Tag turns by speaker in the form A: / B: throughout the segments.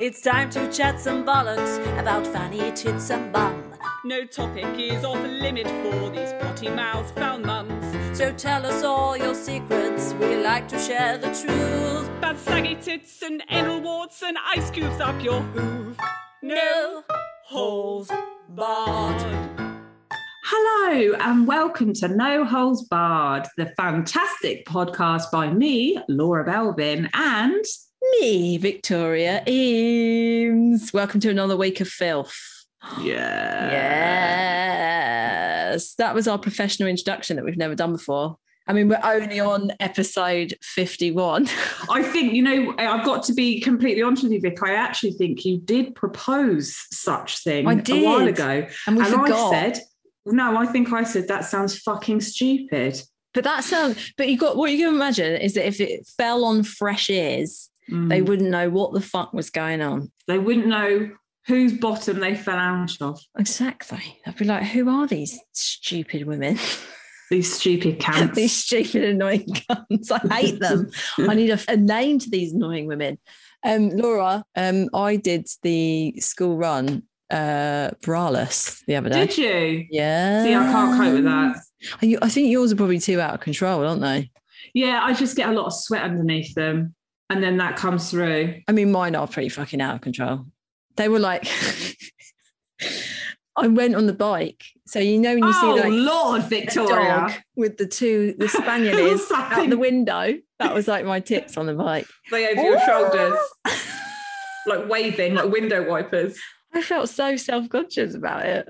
A: It's time to chat some bollocks about fanny tits and bum.
B: No topic is off limit for these potty mouth foul mums.
A: So tell us all your secrets, we like to share the truth.
B: Bad saggy tits and anal warts and ice cubes up your hoof.
A: No holes barred.
C: Hello and welcome to No Holes Barred, the fantastic podcast by me, Laura Belvin, and
D: Me, Victoria Eames. Welcome to another week of filth.
C: yeah,
D: Yes. That was our professional introduction that we've never done before. I mean, we're only on episode 51.
C: I think you know I've got to be completely honest with you, Vic. I actually think you did propose such thing
D: I
C: a while
D: did,
C: ago,
D: And we
C: and
D: forgot.
C: I said, no, I think I said that sounds fucking stupid.
D: but that sounds, but you got what you can imagine is that if it fell on fresh ears,
C: Mm.
D: they wouldn't know what the fuck was going on.
C: they wouldn't know whose bottom they fell out of.
D: Exactly. I'd be like, who are these stupid women?
C: These stupid cunts.
D: these stupid, annoying cunts. I hate them. I need a, a name to these annoying women. Um, Laura, um, I did the school run uh braless the other day.
C: Did you?
D: Yeah.
C: See, I can't cope with that.
D: I think yours are probably too out of control, aren't they?
C: Yeah, I just get a lot of sweat underneath them, and then that comes through.
D: I mean, mine are pretty fucking out of control. They were like, I went on the bike. So you know when you
C: oh
D: see like
C: Lord, Victoria!
D: with the two the spaniels out
C: Something.
D: the window. That was like my tits on the bike.
C: They over your shoulders, like waving, like window wipers.
D: I felt so self-conscious about it.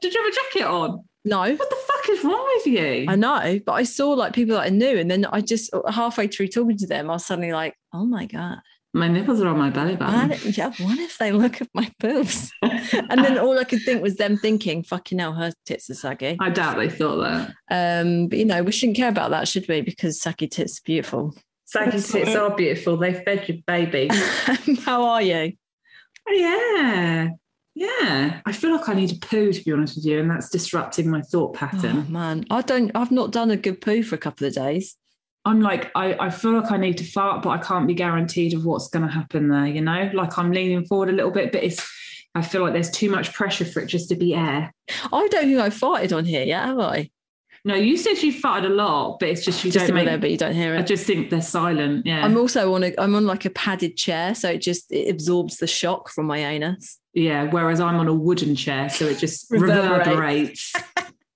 C: Did you have a jacket on?
D: No,
C: What the is wrong with you?
D: I know, but I saw like people that I knew, and then I just halfway through talking to them, I was suddenly like, "Oh my god,
C: My nipples are on my belly button.
D: yeah, what if they look at my boobs?" and then all I could think was them thinking, "Fucking hell, her tits are saggy."
C: I doubt they thought that.
D: Um, but you know, we shouldn't care about that, should we? Because saggy tits are beautiful.
C: Saggy tits are beautiful. They fed your baby.
D: How are you?
C: Oh, yeah. Yeah. I feel like I need a poo, to be honest with you, and that's disrupting my thought
D: Oh
C: pattern.
D: man, I don't. I've not done a good poo for a couple of days.
C: I'm like, I, I feel like I need to fart, but I can't be guaranteed of what's going to happen there, you know? Like I'm leaning forward a little bit, but it's, I feel like there's too much pressure for it just to be air.
D: I don't think I've farted on here yet, have I?
C: No, you said you farted a lot, but it's just you
D: Just
C: don't make,
D: there, but you don't hear it.
C: I just think they're silent. Yeah.
D: I'm also on a. I'm on like a padded chair, so it just it absorbs the shock from my anus.
C: Yeah. Whereas I'm on a wooden chair, so it just
D: Reverberates.
C: reverberates.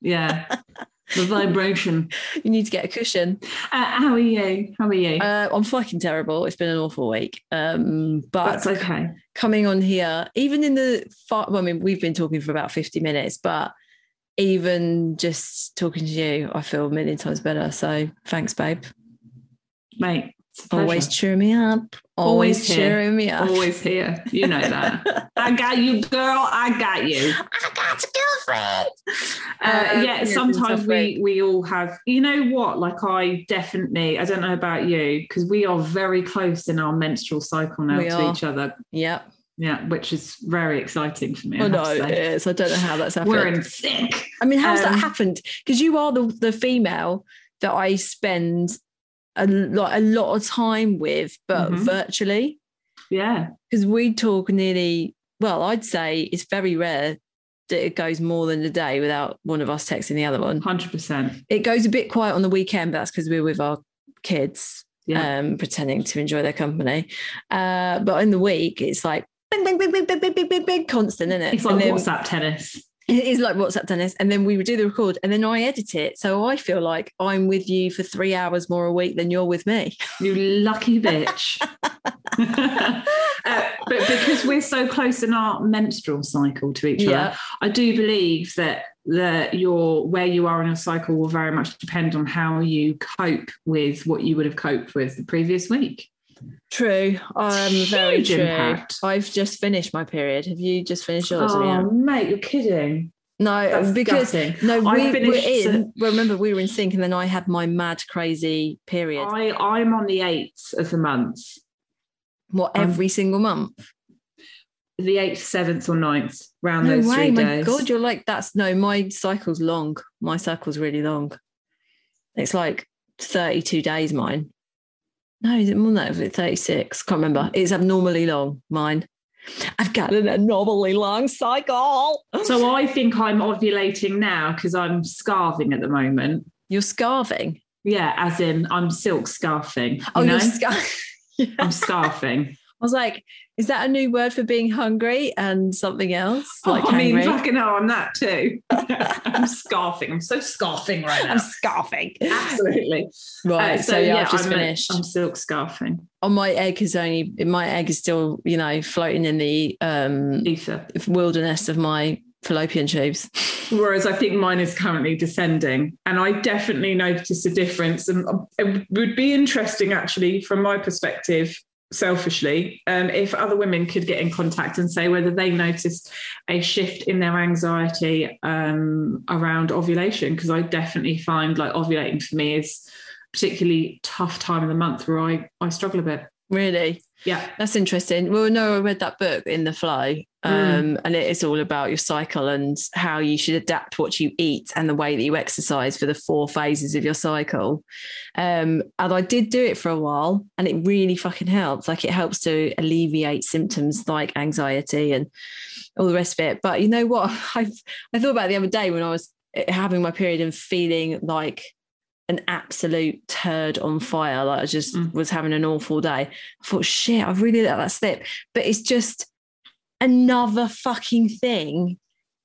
C: yeah. The vibration.
D: You need to get a cushion.
C: Uh, how are you? How are you?
D: Uh, I'm fucking terrible. It's been an awful week. Um, but
C: That's okay.
D: coming on here, even in the far, well, I mean, we've been talking for about 50 minutes, but even just talking to you, I feel a million times better. So thanks, babe.
C: Mate.
D: Always cheering me up. Always,
C: Always here.
D: cheering me up.
C: Always here. You know that. I got you, girl. I got you.
D: I got a girlfriend.
C: Uh,
D: Um,
C: yeah, sometimes we we all have. You know what? Like I definitely. I don't know about you because we are very close in our menstrual cycle now
D: We
C: to
D: are.
C: each other.
D: Yep.
C: Yeah, which is very exciting for me.
D: I
C: I to
D: it is. I don't know how that's happened.
C: We're in sync.
D: I mean, how's
C: Um,
D: that happened? Because you are the the female that I spend a lot a lot of time with, but
C: Mhm.
D: virtually.
C: Yeah,
D: Because we talk nearly. Well, I'd say it's very rare that it goes more than a day without one of us texting the other one.
C: hundred percent.
D: It goes a bit quiet on the weekend, but that's because we're with our kids,
C: Yeah,
D: um, pretending to enjoy their company. Uh, but in the week, it's like bing, bing, bing, bing, bing, bing, bing, bing, bing, constant, isn't it?
C: it's like
D: And then-
C: WhatsApp tennis.
D: It is like WhatsApp Dennis, And then we would do the record and then I edit it. So I feel like I'm with you for three hours more a week than you're with me.
C: You lucky bitch. uh, but because we're so close in our menstrual cycle to each other, I do believe that that your where you are in your cycle will very much depend on how you cope with what you would have coped with the previous week.
D: True. Um, very
C: Huge
D: true.
C: impact.
D: I've just finished my period. Have you just finished yours?
C: oh,
D: Yeah.
C: mate, you're kidding.
D: No,
C: That's
D: because
C: gutting.
D: no, we were in. Well, remember, we were in sync, and then I had my mad, crazy period.
C: I I'm on the eighth of the month,
D: what every single month?
C: the eighth, seventh, or 9th, round
D: No
C: those
D: way,
C: three
D: my
C: days.
D: god! You're like that's no. My cycle's long. My cycle's really long. It's like 32 days. Mine. No, is it more than that? 36. Can't remember. It's abnormally long, mine. I've got an abnormally long cycle.
C: So I think I'm ovulating now because I'm scarving at the moment.
D: You're scarving.
C: Yeah, as in I'm silk scarfing. You
D: Oh,
C: know?
D: you're scar- Yeah.
C: I'm scarfing.
D: I was like, is that a new word for being hungry and something else? Like
C: oh, I mean, fucking hell, I'm that too. I'm scarfing. I'm so scarfing right now.
D: I'm scarfing.
C: Absolutely.
D: Right.
C: Uh,
D: so, yeah, I've just
C: I'm,
D: finished.
C: I'm silk scarfing.
D: On my egg is only my egg is still, you know, floating in the um
C: Ether.
D: wilderness of my fallopian tubes.
C: Whereas I think mine is currently descending. And I definitely noticed a difference. And um, it would be interesting, actually, from my perspective, selfishly, um, if other women could get in contact and say whether they noticed a shift in their anxiety um, around ovulation. Because I definitely find like ovulating for me is particularly tough time of the month where I, I struggle a bit.
D: Really?
C: Yeah.
D: That's interesting. Well, no, I read that book in the FLO. um,
C: Mm.
D: and it is all about your cycle and how you should adapt what you eat and the way that you exercise for the four phases of your cycle. Um, and I did do it for a while, and it really fucking helps. Like it helps to alleviate symptoms like anxiety and all the rest of it. But you know what? I I thought about the other day when I was eh, having my period and feeling like an absolute turd on fire. Like I just
C: Mm.
D: was having an awful day. I thought, shit, I really let that slip. But it's just another fucking thing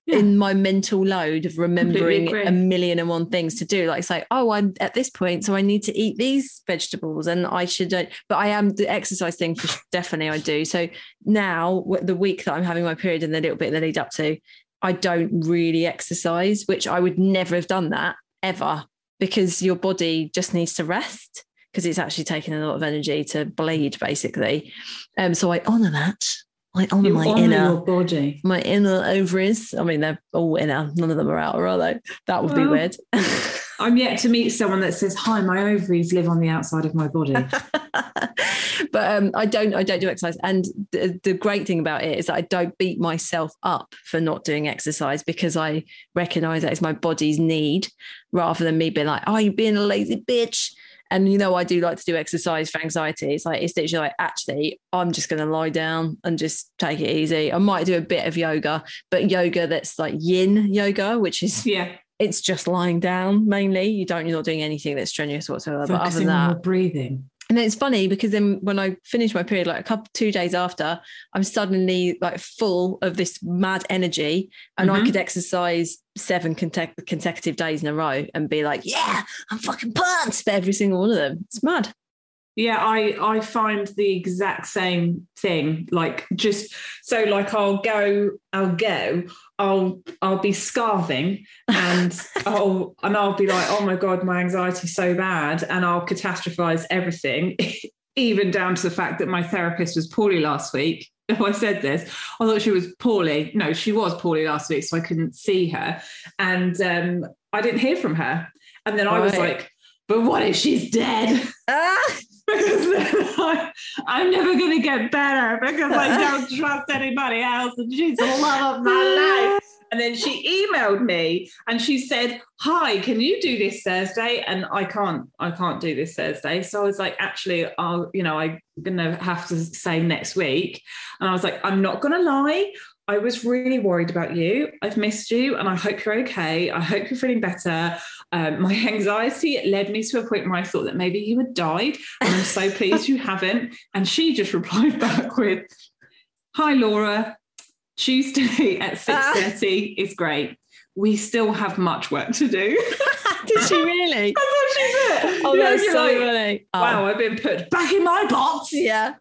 C: Yeah.
D: in my mental load of remembering a million and one things to do. Like it's like, oh, I'm at this point, so I need to eat these vegetables and I should. uh, But I am the exercise thing for definitely I do. So now the week that I'm having my period and the little bit that lead up to, I don't really exercise, which I would never have done that ever because your body just needs to rest because it's actually taking a lot of energy to bleed basically. Um, so I honor that. I honor
C: You
D: my
C: honour
D: inner
C: body.
D: my inner ovaries. I mean, they're all inner. None of them are outer, are they? That would be weird.
C: I'm yet to meet someone that says, "Hi, my ovaries live on the outside of my body."
D: but um, I don't. I don't do exercise. And the, the great thing about it is that I don't beat myself up for not doing exercise because I recognise that it's my body's need, rather than me being like, "Oh, you're being a lazy bitch." And you know, I do like to do exercise for anxiety. It's like it's literally like, actually, I'm just going to lie down and just take it easy. I might do a bit of yoga, but yoga that's like yin yoga, which is
C: yeah,
D: it's just lying down mainly. You don't, you're not doing anything that's strenuous whatsoever. but other
C: focusing
D: than
C: on
D: that,
C: your breathing.
D: and it's funny because then when I finish my period, like a couple two days after, I'm suddenly like full of this mad energy, and I
C: Mhm.
D: could exercise seven conte- consecutive days in a row and be like, "Yeah, I'm fucking pumped!" for every single one of them. It's mad.
C: Yeah, I I find the exact same thing. Like just so, like I'll go, I'll go, I'll I'll be scarving, and I'll and I'll be like, oh my god, my anxiety's so bad, and I'll catastrophize everything, even down to the fact that my therapist was poorly last week. If I said this, I thought she was poorly. No, she was poorly last week, so I couldn't see her, and um, I didn't hear from her. And then I was like, but what if she's dead? Because I, I'm never going to get better because I don't trust anybody else and she's the love of my life. And then she emailed me and she said, "Hi, can you do this Thursday?" And I can't, I can't do this Thursday. So I was like, "Actually, I'll, you know, I'm gonna have to say next week." And I was like, "I'm not gonna lie." I was really worried about you. I've missed you and I hope you're okay. I hope you're feeling better. Um, my anxiety led me to a point where I thought that maybe you had died. And I'm so pleased you haven't. And she just replied back with, Hi, Laura. Tuesday at 6.30 is great. We still have much work to do.
D: Did she really?
C: That's what she said.
D: Oh,
C: You
D: that's so
C: like,
D: funny. Oh,
C: Wow, I've been put back in my box.
D: Yeah.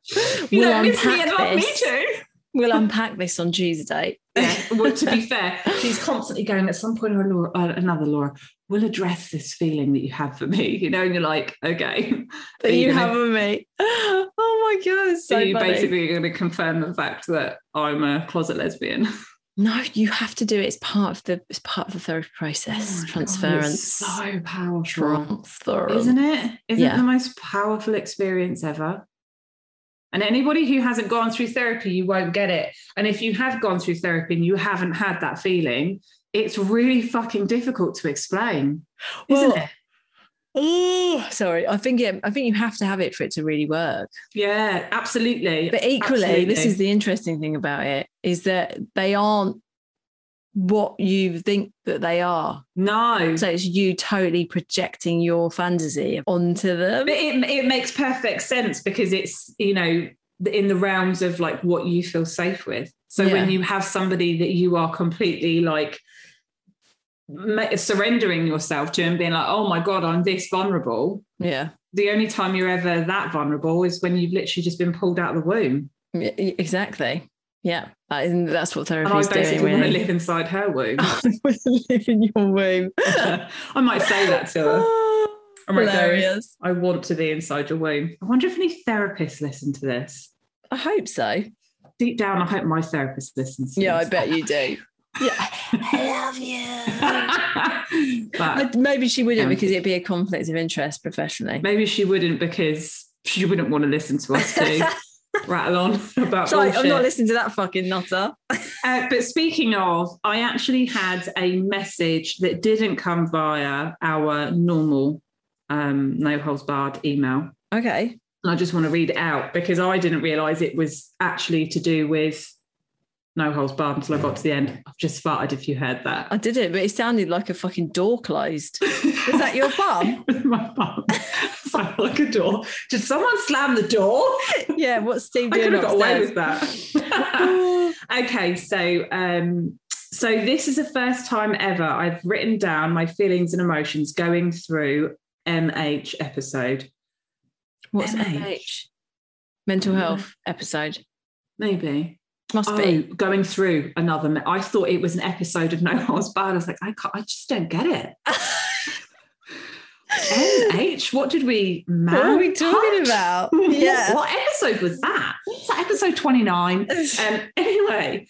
C: You
D: We'll
C: miss me and love me too.
D: We'll unpack this on Tuesday.
C: Yeah. Well, to be fair, she's constantly going at some point or Laura, uh, another Laura will address this feeling that you have for me, you know, and you're like, okay.
D: that
C: Are
D: you have with me. Oh my god, so
C: So you
D: funny.
C: basically going to confirm the fact that I'm a closet lesbian.
D: No, you have to do it. It's part of the it's part of the therapy process.
C: Oh God,
D: Transference.
C: it's so powerful.
D: Transference.
C: Isn't it? Isn't
D: Yeah.
C: it the most powerful experience ever? And anybody who hasn't gone through therapy, you won't get it. And if you have gone through therapy and you haven't had that feeling, it's really fucking difficult to explain, isn't
D: Well,
C: it?
D: Oh, sorry. I think yeah, I think you have to have it for it to really work.
C: Yeah, absolutely.
D: But equally, this is the interesting thing about it is that they aren't what you think that they are.
C: no.
D: So it's you totally projecting your fantasy onto them.
C: But it, it makes perfect sense because it's, you know, in the realms of like what you feel safe with. So
D: Yeah.
C: when you have somebody that you are completely like surrendering yourself to and being like, oh my God, I'm this vulnerable.
D: Yeah.
C: The only time you're ever that vulnerable is when you've literally just been pulled out of the womb.
D: Exactly. Yeah. That is, that's what
C: And
D: therapy
C: I
D: is doing.
C: basically want to live inside her womb.
D: live in your womb.
C: I might say that to her. I might go,
D: Hilarious.
C: I want to be inside your womb. I wonder if any therapists listen to this.
D: I hope so.
C: Deep down, I hope my therapist listens to
D: Yeah, I bet you do. Yeah.
A: I love you.
C: but
D: Maybe she wouldn't
C: Yeah.
D: because it'd be a conflict of interest professionally.
C: maybe she wouldn't because she wouldn't want to listen to us too. Rattle on about
D: So I'm not listening to that fucking nutter.
C: Uh, but speaking of, I actually had a message that didn't come via our normal um, no holds barred email.
D: Okay.
C: And I just want to read it out because I didn't realize it was actually to do with no holds barred until I got to the end. I've just farted if you heard that.
D: I did it, but it sounded like a fucking door closed. Was that your bum?
C: My bum. Sounded like a door. Did someone slam the door?
D: yeah, what's Steve
C: I could have got away with that. okay, so um, so this is the first time ever I've written down my feelings and emotions going through MH episode.
D: What's
C: MH?
D: MH? Mental health episode.
C: Maybe.
D: Must
C: Oh,
D: be.
C: going through another. me- I thought it was an episode of No Holds Barred. I was like, I can't. I just don't get it. MH. What did we?
D: What are we talking
C: Manhunt?
D: about? Yeah.
C: What episode was that? Was that episode 29? Um, anyway,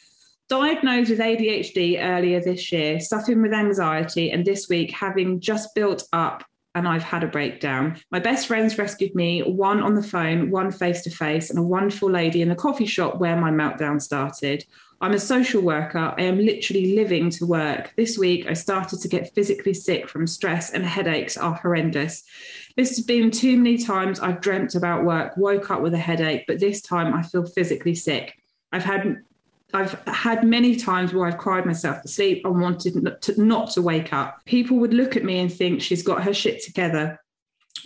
C: diagnosed with ADHD earlier this year, suffering with anxiety, and this week having just built up and I've had a breakdown. My best friends rescued me, one on the phone, one face to face, and a wonderful lady in the coffee shop where my meltdown started. I'm a social worker. I am literally living to work. This week, I started to get physically sick from stress, and headaches are horrendous. This has been too many times I've dreamt about work, woke up with a headache, but this time I feel physically sick. I've had I've had many times where I've cried myself to sleep and wanted not to, not to wake up. People would look at me and think she's got her shit together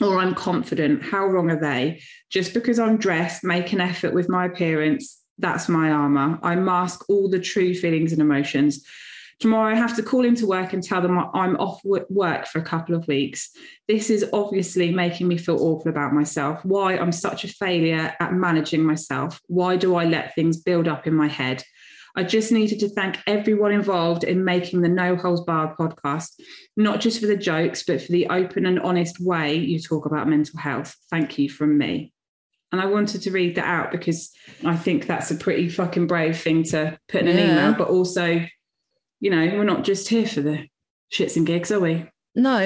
C: or I'm confident. How wrong are they? Just because I'm dressed, make an effort with my appearance, that's my armor. I mask all the true feelings and emotions. Tomorrow, I have to call into work and tell them I'm off work for a couple of weeks. This is obviously making me feel awful about myself. Why I'm such a failure at managing myself. Why do I let things build up in my head? I just needed to thank everyone involved in making the No Holes Barred podcast, not just for the jokes, but for the open and honest way you talk about mental health. Thank you from me. And I wanted to read that out because I think that's a pretty fucking brave thing to put in an
D: Yeah.
C: email, but also, you know, we're not just here for the shits and gigs, are we?
D: No,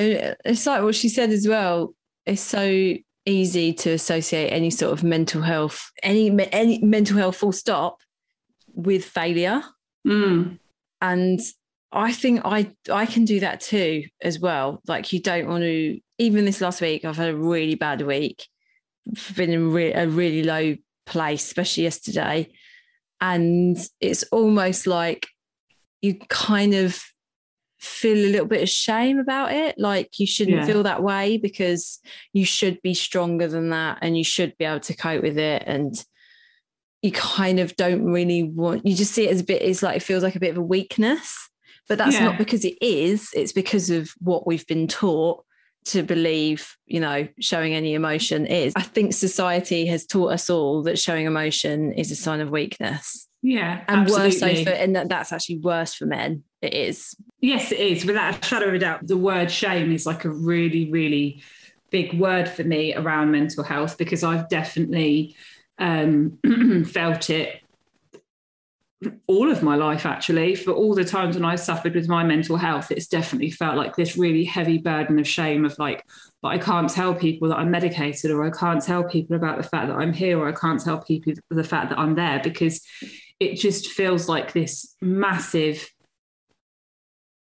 D: it's like what she said as well. It's so easy to associate any sort of mental health, any any mental health full stop with failure.
C: Mm.
D: And I think I I can do that too as well. Like you don't want to even this last week I've had a really bad week. Been in re- a really low place, especially yesterday. And it's almost like you kind of feel a little bit of shame about it. Like you shouldn't
C: Yeah.
D: feel that way because you should be stronger than that and you should be able to cope with it. And you kind of don't really want, you just see it as a bit, it's like, it feels like a bit of a weakness. But that's
C: Yeah.
D: not because it is, it's because of what we've been taught to believe, you know, showing any emotion is. I think society has taught us all that showing emotion is a sign of weakness.
C: Yeah.
D: And worse so
C: absolutely.
D: for, and that, that's actually worse for men. It is.
C: Yes, it is. Without a shadow of a doubt, the word shame is like a really, really big word for me around mental health because I've definitely um, felt it all of my life, actually. For all the times when I suffered with my mental health, it's definitely felt like this really heavy burden of shame of like, but I can't tell people that I'm medicated, or I can't tell people about the fact that I'm here, or I can't tell people the fact that I'm there because it just feels like this massive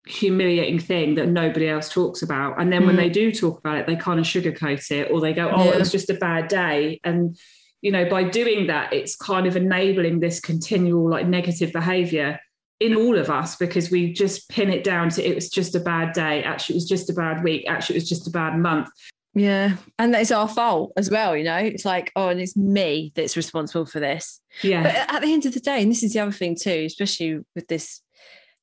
C: humiliating thing that nobody else talks about. And then when
D: Mm.
C: they do talk about it, they kind of sugarcoat it or they go, oh,
D: Yeah.
C: it was just a bad day. And, you know, by doing that, it's kind of enabling this continual like negative behavior in all of us because we just pin it down to it was just a bad day. Actually, it was just a bad week. Actually, it was just a bad month.
D: Yeah. And it's our fault as well, you know? It's like, oh, and it's me that's responsible for this.
C: Yeah.
D: But at the end of the day, and this is the other thing too, especially with this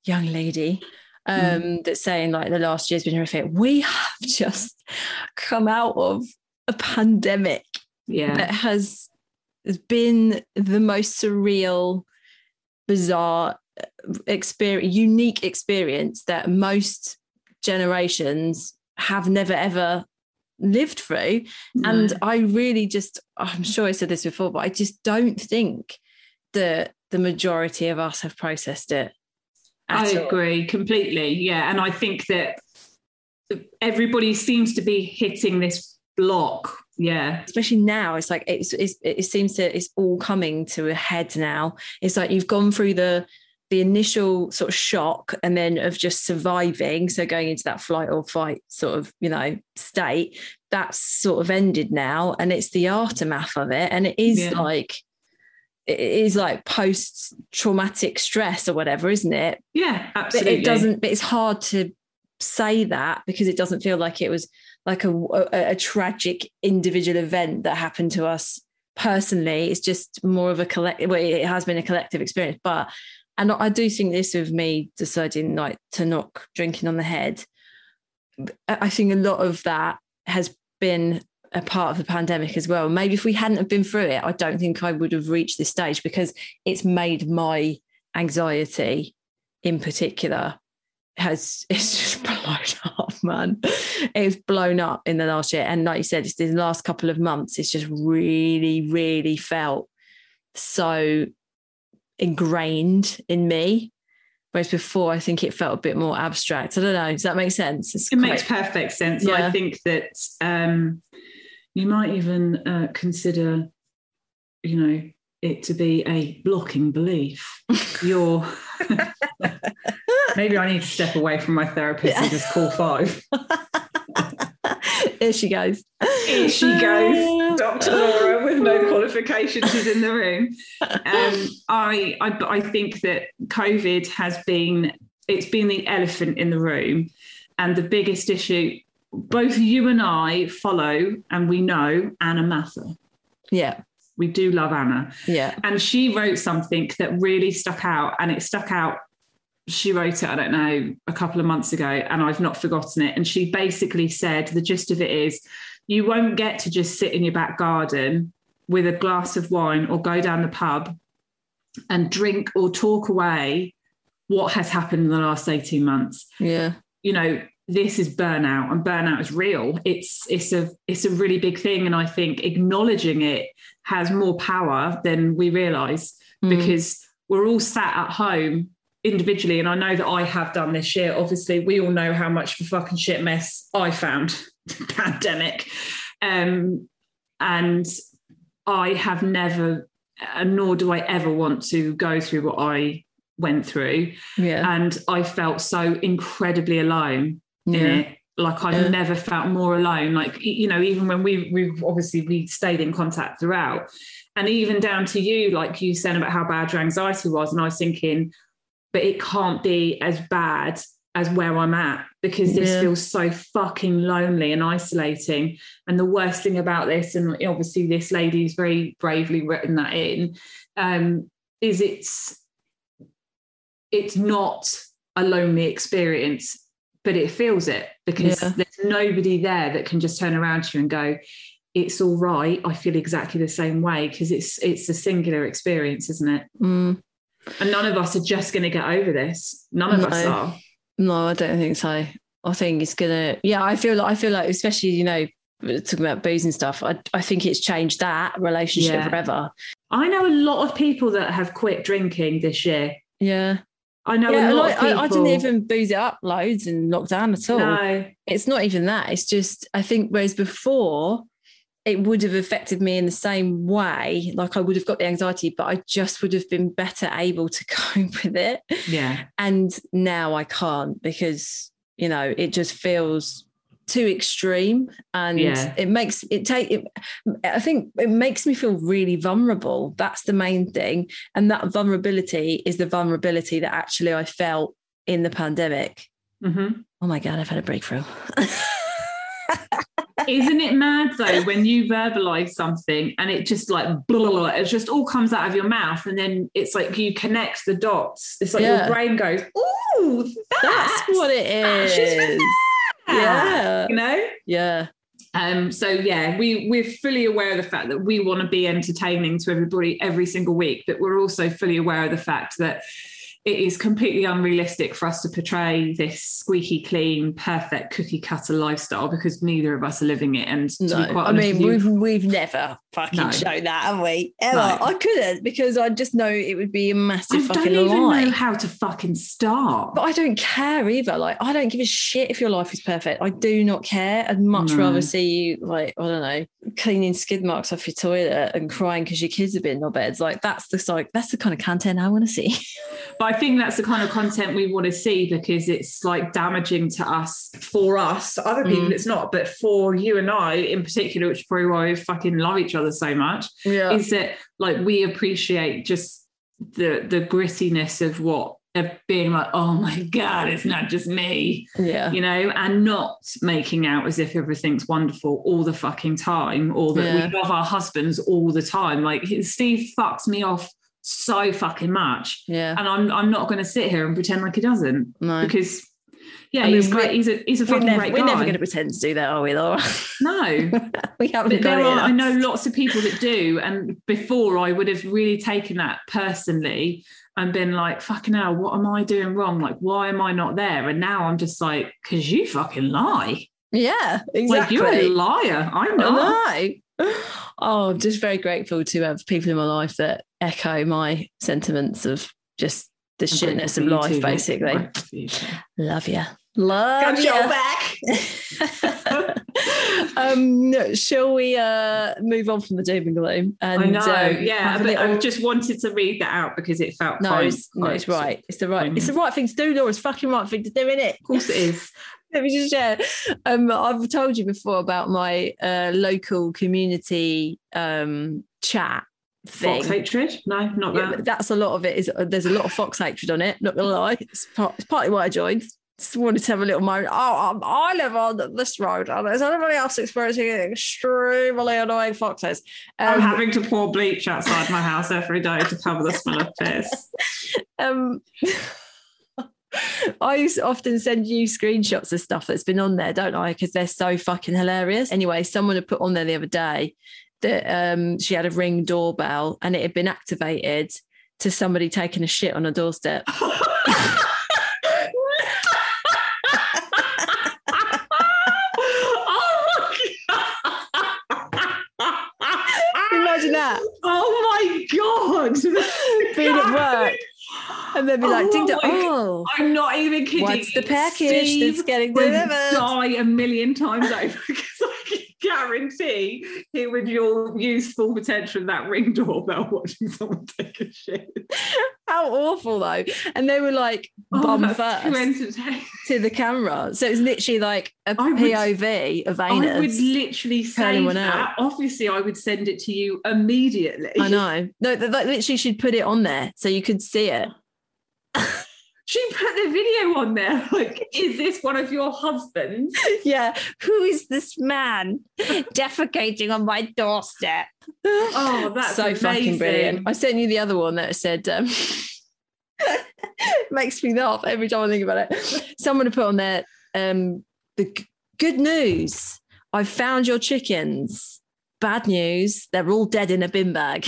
D: young lady um,
C: Mm.
D: that's saying like the last year's been horrific, we have just come out of a pandemic
C: yeah.
D: that has been the most surreal, bizarre uh, experience, unique experience that most generations have never ever lived through. And I really just, I'm sure I said this before, but I just don't think that the majority of us have processed it.
C: I
D: all.
C: agree completely. Yeah. And I think that everybody seems to be hitting this block. Yeah.
D: especially now it's like it's, it's it seems to it's all coming to a head now it's like you've gone through the the initial sort of shock and then of just surviving so going into that flight or fight sort of you know state that's sort of ended now and it's the aftermath of it and it is
C: Yeah.
D: like it is like post traumatic stress or whatever isn't it
C: Yeah.
D: but
C: Absolutely.
D: it doesn't but it's hard to say that because it doesn't feel like it was like a, a, a tragic individual event that happened to us personally. It's just more of a collective well, it has been a collective experience but and i do think this of me deciding like to knock drinking on the head I think a lot of that has been a part of the pandemic as well. Maybe if we hadn't have been through it i don't think i would have reached this stage because it's made my anxiety in particular has it's just blown up, man. It's blown up in the last year. And like you said, it's the last couple of months, it's just really, really felt so ingrained in me. Whereas before, I think it felt a bit more abstract. I don't know. Does that make sense? It's
C: It makes perfect sense.
D: Yeah.
C: I think that um, you might even uh, consider, you know, it to be a blocking belief. You're maybe I need to step away from my therapist and just call five.
D: Here she goes.
C: Here she goes, Dr. Laura with no qualifications is in the room. Um, I, I I think that COVID has been it's been the elephant in the room, and the biggest issue. Both you and I follow, and we know Anna Mathur.
D: Yeah.
C: We do love Anna,
D: Yeah.
C: and she wrote something that really stuck out, and it stuck out. She wrote it, I don't know, a couple of months ago, and I've not forgotten it. And she basically said the gist of it is you won't get to just sit in your back garden with a glass of wine or go down the pub and drink or talk away what has happened in the last 18 months
D: Yeah.
C: you know this is burnout and burnout is real it's it's a it's a really big thing and i think acknowledging it has more power than we realize
D: Mm.
C: because we're all sat at home individually and i know that i have done this year obviously we all know how much of a fucking shit mess i found pandemic um and i have never nor do i ever want to go through what i went through
D: Yeah.
C: and I felt so incredibly alone in
D: Yeah.
C: it. Like I've
D: Yeah.
C: never felt more alone. Like you know, even when we we obviously we stayed in contact throughout, and even down to you, like you said about how bad your anxiety was, and I was thinking, but it can't be as bad as where I'm at because this
D: Yeah.
C: feels so fucking lonely and isolating. And the worst thing about this, and obviously this lady's very bravely written that in, um, is it's it's not a lonely experience, but it feels it because
D: Yeah.
C: there's nobody there that can just turn around to you and go, it's all right. I feel exactly the same way because it's it's a singular experience, isn't it?
D: Mm.
C: And none of us are just going to get over this. None of us are.
D: No, I don't think so. I think it's gonna. Yeah, I feel like I feel like, especially you know, talking about booze and stuff. I I think it's changed that relationship
C: Yeah.
D: forever.
C: I know a lot of people that have quit drinking this year.
D: Yeah,
C: I know
D: yeah.
C: a lot
D: I,
C: of.
D: I, I didn't even booze it up loads in lockdown at all.
C: No.
D: It's not even that. It's just I think whereas before, it would have affected me in the same way. Like I would have got the anxiety, but I just would have been better able to cope with it.
C: Yeah.
D: And now I can't because, you know, it just feels too extreme and
C: Yeah.
D: it makes it take it i think it makes me feel really vulnerable that's the main thing and that vulnerability is the vulnerability that actually i felt in the pandemic
C: hmm
D: oh my god i've had a breakthrough
C: Isn't it mad though when you verbalize something and it just like blah, blah, blah, it just all comes out of your mouth and then it's like you connect the dots. It's like
D: Yeah.
C: your brain goes, "Ooh,
D: that's
C: that's
D: what it is yeah
C: you know."
D: yeah
C: Um, so yeah, we we're fully aware of the fact that we want to be entertaining to everybody every single week, but we're also fully aware of the fact that it is completely unrealistic for us to portray this squeaky clean, perfect cookie cutter lifestyle because neither of us are living it. And
D: no i mean
C: you,
D: we've we've never fucking
C: No.
D: shown that have we ever
C: No.
D: i couldn't because i just know it would be a massive
C: I
D: fucking lie.
C: I don't even
D: lie
C: know how to fucking start.
D: But I don't care either. Like, I don't give a shit if your life is perfect. I do not care. I'd much rather see you, like, I don't know, cleaning skid marks off your toilet and crying because your kids have been in your beds. Like, that's the like, that's the kind of content I want to see.
C: But I think that's the kind of content we want to see because it's like damaging to us, for us, other people
D: Mm.
C: it's not, but for you and I in particular, which probably why we fucking love each other so much,
D: Yeah.
C: is that like we appreciate just the the grittiness of what of being like, oh my God, it's not just me,
D: Yeah.
C: you know, and not making out as if everything's wonderful all the fucking time or that
D: Yeah.
C: we love our husbands all the time. Like Steve fucks me off so fucking much
D: Yeah.
C: and I'm I'm not going to sit here and pretend like he doesn't
D: No.
C: because yeah,
D: I mean,
C: he's great. He's a he's a fucking
D: never,
C: great
D: we're never going to pretend to do that, are we, Laura?
C: no,
D: we haven't
C: but there are I know lots of people that do, and before I would have really taken that personally and been like, fucking hell, what am I doing wrong? Like, why am I not there? And now I'm just like, because you fucking lie.
D: Yeah,
C: Like
D: exactly.
C: you're a liar. I'm not.
D: I know. Oh, I'm just very grateful to have people in my life that echo my sentiments of just the
C: I'm
D: shitness of life,
C: too,
D: basically.
C: I'm grateful for you.
D: Love you. Love
C: Got
D: you.
C: your back.
D: um, shall we uh, move on from the doom and gloom? And,
C: I know.
D: um,
C: yeah, but I've just wanted to read that out because it felt
D: no,
C: quite,
D: it's, no,
C: quite-
D: it's right. It's the right. It's the right thing to do, Laura. It's the fucking right thing to do, isn't it?
C: Of course, it is.
D: Let me just share. Um, I've told you before about my uh, local community um, chat thing.
C: Fox hatred? No, not
D: Yeah,
C: that.
D: that's a lot of it. Is uh, there's a lot of fox hatred on it? Not gonna lie, it's, part, it's partly why I joined. Just wanted to have a little moment. Oh, um, I live on this road, and there's anybody else experiencing extremely annoying foxes.
C: I'm
D: Um,
C: having to pour bleach outside my house every day to cover the smell of piss.
D: um, I often send you screenshots of stuff that's been on there, don't I? Because they're so fucking hilarious. Anyway, someone had put on there the other day that um, she had a ring doorbell and it had been activated to somebody taking a shit on a doorstep. Imagine that.
C: Oh my god!
D: Being at work. And then be like,
C: Oh
D: ding dong.
C: Oh,
D: oh,
C: I'm not even kidding.
D: what's the package
C: Steve
D: that's getting
C: would
D: delivered?
C: die a million times over because I can guarantee he would your use full potential of that ring doorbell watching someone take a shit.
D: How awful though. And they were like
C: Oh,
D: bum first to the camera. So it's literally like a
C: I would-
D: POV of
C: I would literally save
D: anyone
C: that. Obviously, I would send it to you immediately.
D: I know. No, th- th- literally she'd put it on there so you could see it.
C: She put the video on there. Like, is this one of your husbands?
D: yeah. Who is this man defecating on my doorstep?
C: Oh, that's
D: so fucking brilliant. I sent you the other one that said um, makes me laugh every time I think about it. Someone put on there um, the g- good news. I found your chickens. Bad news. They're all dead in a bin bag.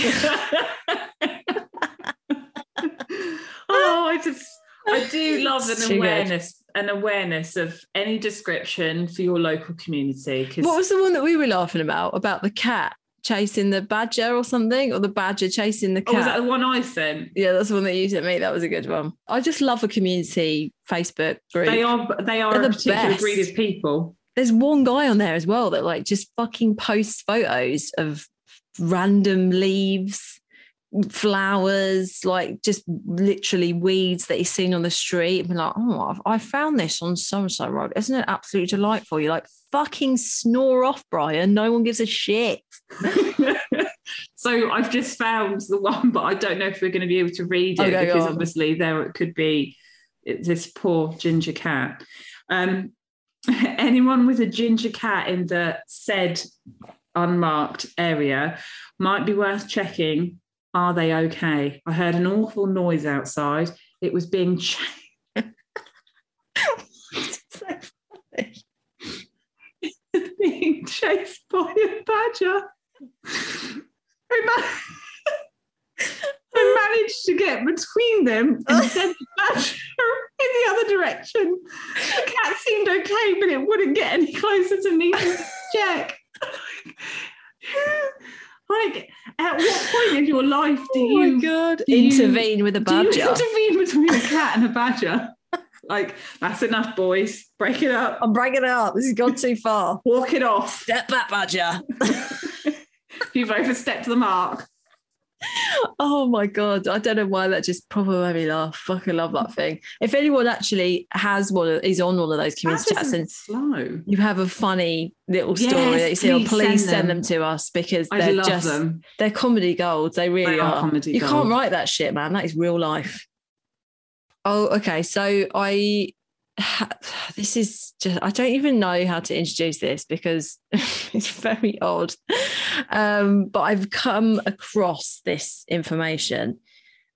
C: oh, I just I do love an
D: too good.
C: awareness, an awareness of any description for your local community.
D: What was the one that we were laughing about? About the cat chasing the badger or something, or the badger chasing the
C: oh, was
D: cat?
C: that the one I sent?
D: yeah, that's the one that you sent me. That was a good one. I just love a community Facebook group.
C: They are they are
D: They're
C: a
D: the
C: particular
D: best.
C: breed of people.
D: there's one guy on there as well that like just fucking posts photos of random leaves, flowers, like just literally weeds that he's seen on the street. And be like, oh, I've, I found this on so and so road. Isn't it absolutely delightful? You're like, fucking snore off, Brian. No one gives a shit.
C: so I've just found the one, but I don't know if we're going to be able to read it
D: Okay,
C: because obviously there it could be this poor ginger cat. Um, anyone with a ginger cat in the said unmarked area might be worth checking. Are they okay? I heard an awful noise outside. It was being chased. ch- being chased by a badger. I managed to get between them and sent the badger in the other direction. The cat seemed okay, but it wouldn't get any closer to me to check. Like, at what point in your life do
D: oh
C: you
D: god!
C: do you-
D: Intervene with a badger?
C: do you intervene between a cat and a badger? Like, that's enough, boys. Break it up.
D: I'm breaking it up. This has gone too far.
C: Walk it off.
D: Step back, badger.
C: You've overstepped the mark.
D: Oh my god! I don't know why that just probably made me laugh. Fucking love that thing. If anyone actually has one, of, is on one of those community chats, and
C: slow.
D: you have a funny little story
C: Yes,
D: that you see,
C: please
D: please
C: send
D: send them.
C: them.
D: to us because
C: I
D: they're
C: love
D: just
C: them.
D: they're comedy gold. They really
C: They are
D: are.
C: comedy
D: you can't write that shit, man. That is real life. Oh, okay. So I this is just I don't even know how to introduce this because it's very odd. Um, but I've come across this information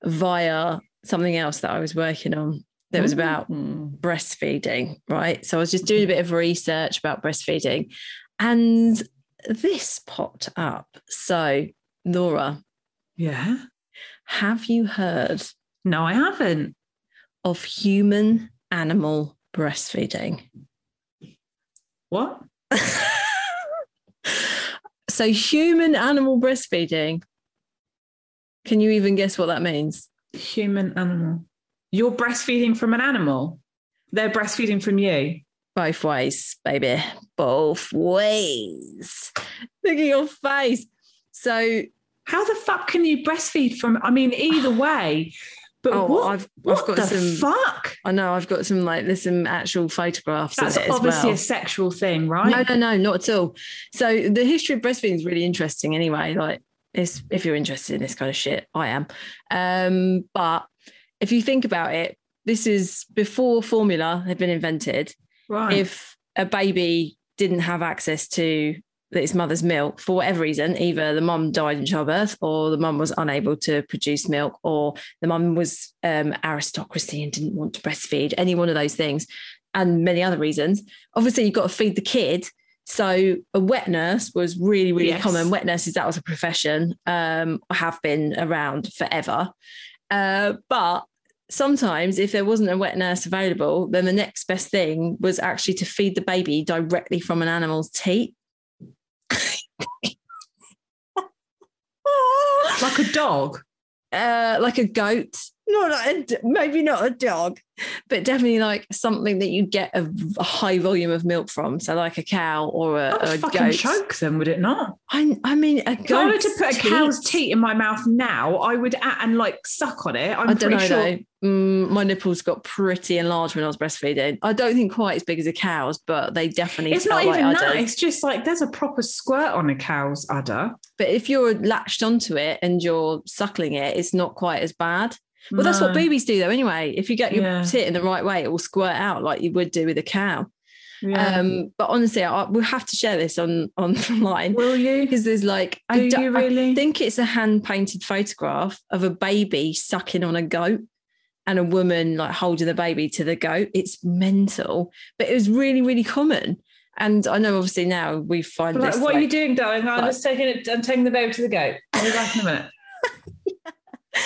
D: via something else that I was working on that was about
C: Mm.
D: breastfeeding, right? So I was just doing a bit of research about breastfeeding and this popped up. So, Laura,
C: Yeah.
D: have you heard
C: No, I haven't.
D: of human animal breastfeeding?
C: What?
D: so, human animal breastfeeding, can you even guess what that means?
C: Human animal. You're breastfeeding from an animal. They're breastfeeding from you.
D: Both ways, baby. Both ways. Look at your face. So,
C: How the fuck can you breastfeed from? I mean, either way. But
D: Oh,
C: what,
D: I've- I've
C: what
D: got
C: the
D: some-
C: fuck?
D: I know I've got some like there's some actual photographs
C: That's
D: of it as
C: obviously
D: well.
C: a sexual thing, right?
D: No, no, no, not at all. So the history of breastfeeding is really interesting anyway. Like it's, if you're interested in this kind of shit, I am. Um, but if you think about it, this is before formula had been invented.
C: Right.
D: If a baby didn't have access to its mother's milk for whatever reason, either the mom died in childbirth or the mom was unable to produce milk or the mom was um, aristocracy and didn't want to breastfeed, any one of those things, and many other reasons. Obviously, you've got to feed the kid. So a wet nurse was really, really
C: Yes.
D: common. Wet nurses, that was a profession, um, have been around forever. Uh, but sometimes if there wasn't a wet nurse available, then the next best thing was actually to feed the baby directly from an animal's teat.
C: Like a dog.
D: uh, like a goat, not a, maybe not a dog, but definitely like something that you get a, a high volume of milk from. So like a cow or a, or a
C: fucking
D: goat.
C: choke them, would it not?
D: I, I mean, a
C: If I were to put a cow's teat in my mouth now, I would and like suck on it. I'm
D: I don't know
C: pretty sure.
D: Mm, my nipples got pretty enlarged when I was breastfeeding. I don't think quite as big as a cow's, but they definitely
C: It's not even
D: like
C: that. It's just like there's a proper squirt on a cow's udder.
D: But if you're latched onto it and you're suckling it, it's not quite as bad. Well, that's what
C: No.
D: babies do though. Anyway, if you get your
C: Yeah.
D: tit in the right way, it will squirt out like you would do with a cow.
C: Yeah.
D: Um, but honestly, I, we'll have to share this on online
C: Will you?
D: because there's like
C: Do
D: I, do-
C: you really?
D: I think it's a hand painted photograph of a baby sucking on a goat and a woman like holding the baby to the goat. It's mental, but it was really really common. And I know obviously now we find
C: Like,
D: this.
C: what are you doing, darling? I'm
D: like-
C: just taking it. I'm taking the baby to the goat. I'll be back in a minute.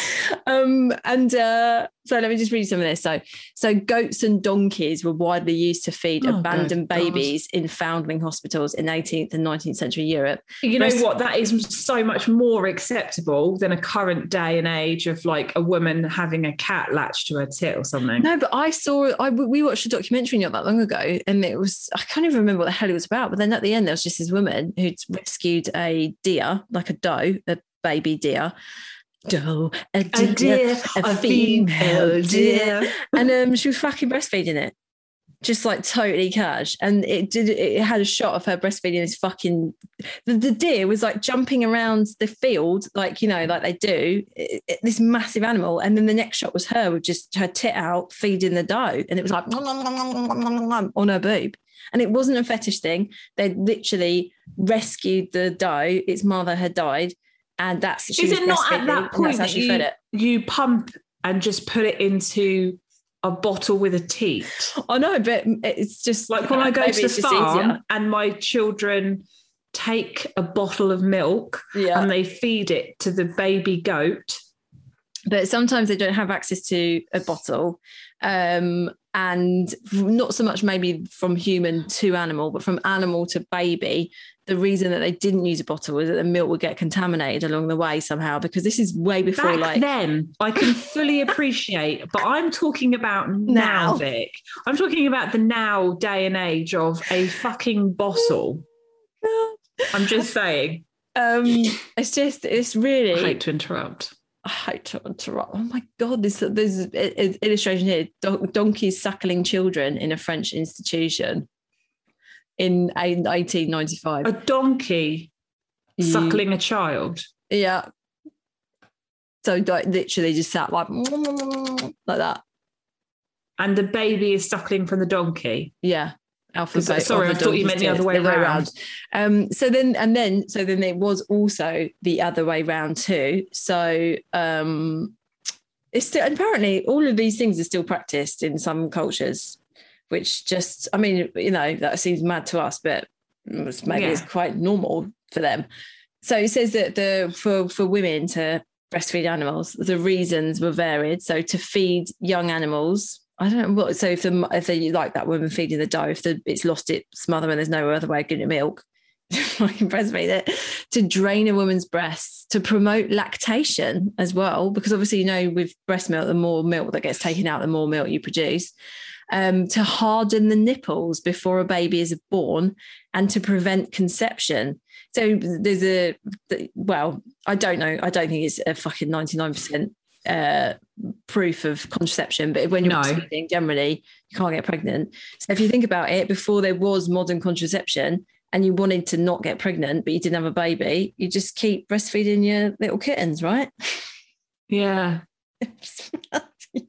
D: Um, and uh, so let me just read some of this. So, so goats and donkeys were widely used to feed
C: Oh,
D: abandoned
C: God.
D: babies in foundling hospitals in 18th and 19th century Europe.
C: You know
D: Breast-
C: what? That is so much more acceptable than a current day and age of like a woman having a cat latched to her tit or something.
D: No, but I saw I we watched a documentary not that long ago, and it was I can't even remember what the hell it was about. But then at the end, there was just this woman who'd rescued a deer, like a doe, a baby deer. Doe, a deer, a, female deer, and um, she was fucking breastfeeding it, just like totally cash. And it did. It had a shot of her breastfeeding this fucking. The, the deer was like jumping around the field, like you know, like they do. it- it- this massive animal, and then the next shot was her with just her tit out feeding the doe, and it was like on her boob. And it wasn't a fetish thing. They literally rescued the doe. Its mother had died, and that's she
C: Is it not at that point that you,
D: it.
C: you pump and just put it into a bottle with a teat?
D: I know, but it's just
C: Like when I go to the farm and my children take a bottle of milk.
D: Yeah.
C: and they feed it to the baby goat.
D: but sometimes they don't have access to a bottle um, and not so much maybe from human to animal but from animal to baby the reason that they didn't use a bottle was that the milk would get contaminated along the way somehow because this is way before
C: Back
D: like
C: then, I can fully appreciate, but I'm talking about now,
D: Now.
C: Vic. I'm talking about the now day and age of a fucking bottle. I'm just saying.
D: um it's just it's really
C: I hate to interrupt.
D: I hate to interrupt. Oh my god, this there's an illustration here: Don- donkeys suckling children in a French institution in 1895.
C: A donkey mm. suckling a child.
D: Yeah. So like, literally just sat like like that.
C: And the baby is suckling from the donkey.
D: Yeah. Alphabet.
C: Sorry, I thought you meant the other way around.
D: Um, so then and then so then it was also the other way round too. So um it's still apparently all of these things are still practiced in some cultures, which just I mean, you know, that seems mad to us, but maybe
C: Yeah.
D: it's quite normal for them. So it says that the for for women to breastfeed animals, the reasons were varied. So to feed young animals, I don't know what. So if the if they like that woman feeding the doe, if the, it's lost its mother and there's no other way of getting it milk, breastfeed it. To drain a woman's breasts, to promote lactation as well, because obviously you know with breast milk, the more milk that gets taken out, the more milk you produce. Um, to harden the nipples before a baby is born, and to prevent conception. So there's a well, I don't know. I don't think it's a fucking ninety nine percent uh, proof of contraception, but when you're
C: No.
D: breastfeeding, generally you can't get pregnant. So if you think about it, before there was modern contraception and you wanted to not get pregnant, but you didn't have a baby, you just keep breastfeeding your little kittens, right?
C: Yeah.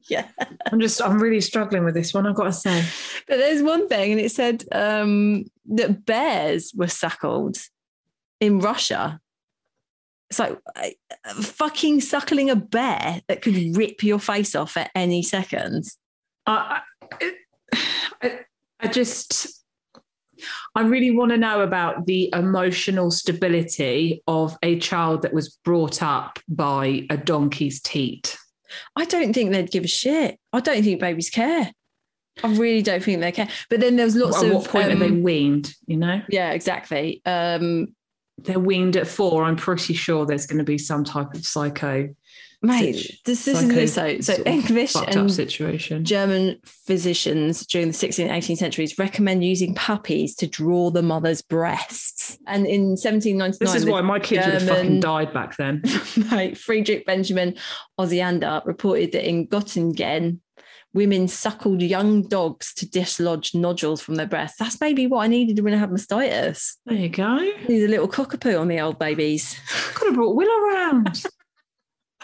D: yeah.
C: I'm just, I'm really struggling with this one, I've got to say.
D: But there's one thing, and it said um, that bears were suckled in Russia. It's like uh, fucking suckling a bear that could rip your face off at any second.
C: I, I, I just, I really want to know about the emotional stability of a child that was brought up by a donkey's teat.
D: I don't think they'd give a shit. I don't think babies care. I really don't think they care. But then there's lots
C: At
D: of
C: what point are they
D: um,
C: weaned? You know,
D: Yeah, exactly. Um,
C: they're weaned at four. I'm pretty sure there's going to be some type of psycho,
D: mate,
C: Situ-
D: this, this
C: psycho
D: is so so English and
C: situation.
D: German physicians during the 16th and 18th centuries recommend using puppies to draw the mother's breasts. And in 1799,
C: This is why my kids would have fucking died back then.
D: mate, Friedrich Benjamin Osiander reported that in Göttingen, women suckled young dogs to dislodge nodules from their breasts. That's maybe what I needed when I had mastitis.
C: There you go.
D: Need a little cockapoo on the old babies.
C: Could have brought Will around.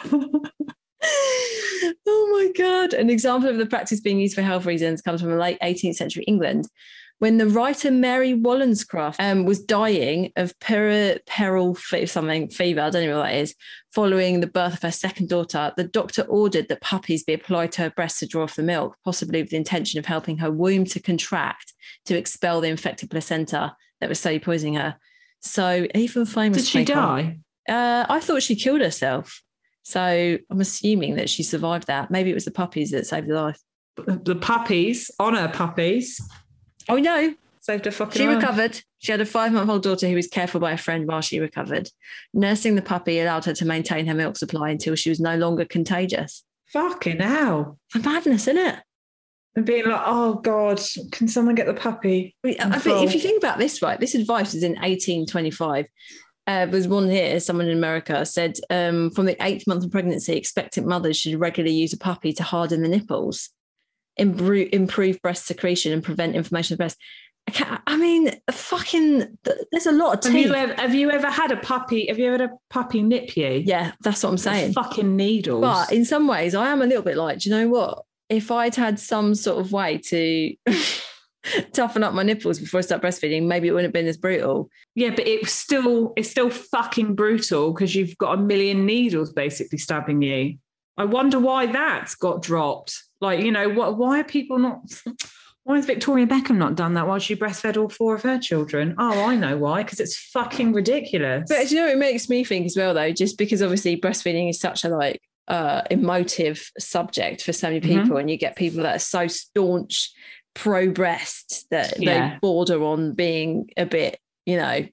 D: oh my god! An example of the practice being used for health reasons comes from the late 18th century England, when the writer Mary Wollstonecraft um, was dying of peri- peril fe- something fever. I don't know what that is. Following the birth of her second daughter, the doctor ordered that puppies be applied to her breast to draw off the milk, possibly with the intention of helping her womb to contract to expel the infected placenta that was slowly poisoning her. So even famous.
C: Did she die?
D: Uh, I thought she killed herself. So I'm assuming that she survived that. Maybe it was the puppies that saved her life.
C: The puppies, honor puppies,
D: Oh no,
C: saved her fucking
D: she
C: life.
D: recovered. She had a five month old daughter who was cared for by a friend while she recovered. Nursing the puppy allowed her to maintain her milk supply until she was no longer contagious.
C: Fucking hell.
D: A madness, isn't it?
C: And being like, oh God, can someone get the puppy?
D: I think if you think about this, right, this advice was in 1825. Uh, there's one here, someone in America said um, from the eighth month of pregnancy, expectant mothers should regularly use a puppy to harden the nipples, improve, improve breast secretion, and prevent inflammation of the breast. I, can't, I mean, fucking, there's a lot of
C: Have you, ever, have you ever had a puppy? Have you ever had a puppy nip you?
D: Yeah, that's what I'm saying.
C: Fucking needles.
D: But in some ways, I am a little bit like, do you know what? If I'd had some sort of way to toughen up my nipples before I start breastfeeding, maybe it wouldn't have been as brutal.
C: yeah, but it's still it's still fucking brutal because you've got a million needles basically stabbing you. I wonder why that's got dropped. Like, you know, what why are people not why has Victoria Beckham not done that while she breastfed all four of her children? Oh, I know why, because it's fucking ridiculous.
D: But you know, it makes me think as well, though, just because obviously breastfeeding is such a like uh, emotive subject for so many
C: Mhm.
D: people, and you get people that are so staunch pro breast that
C: Yeah.
D: they border on being a bit, you know,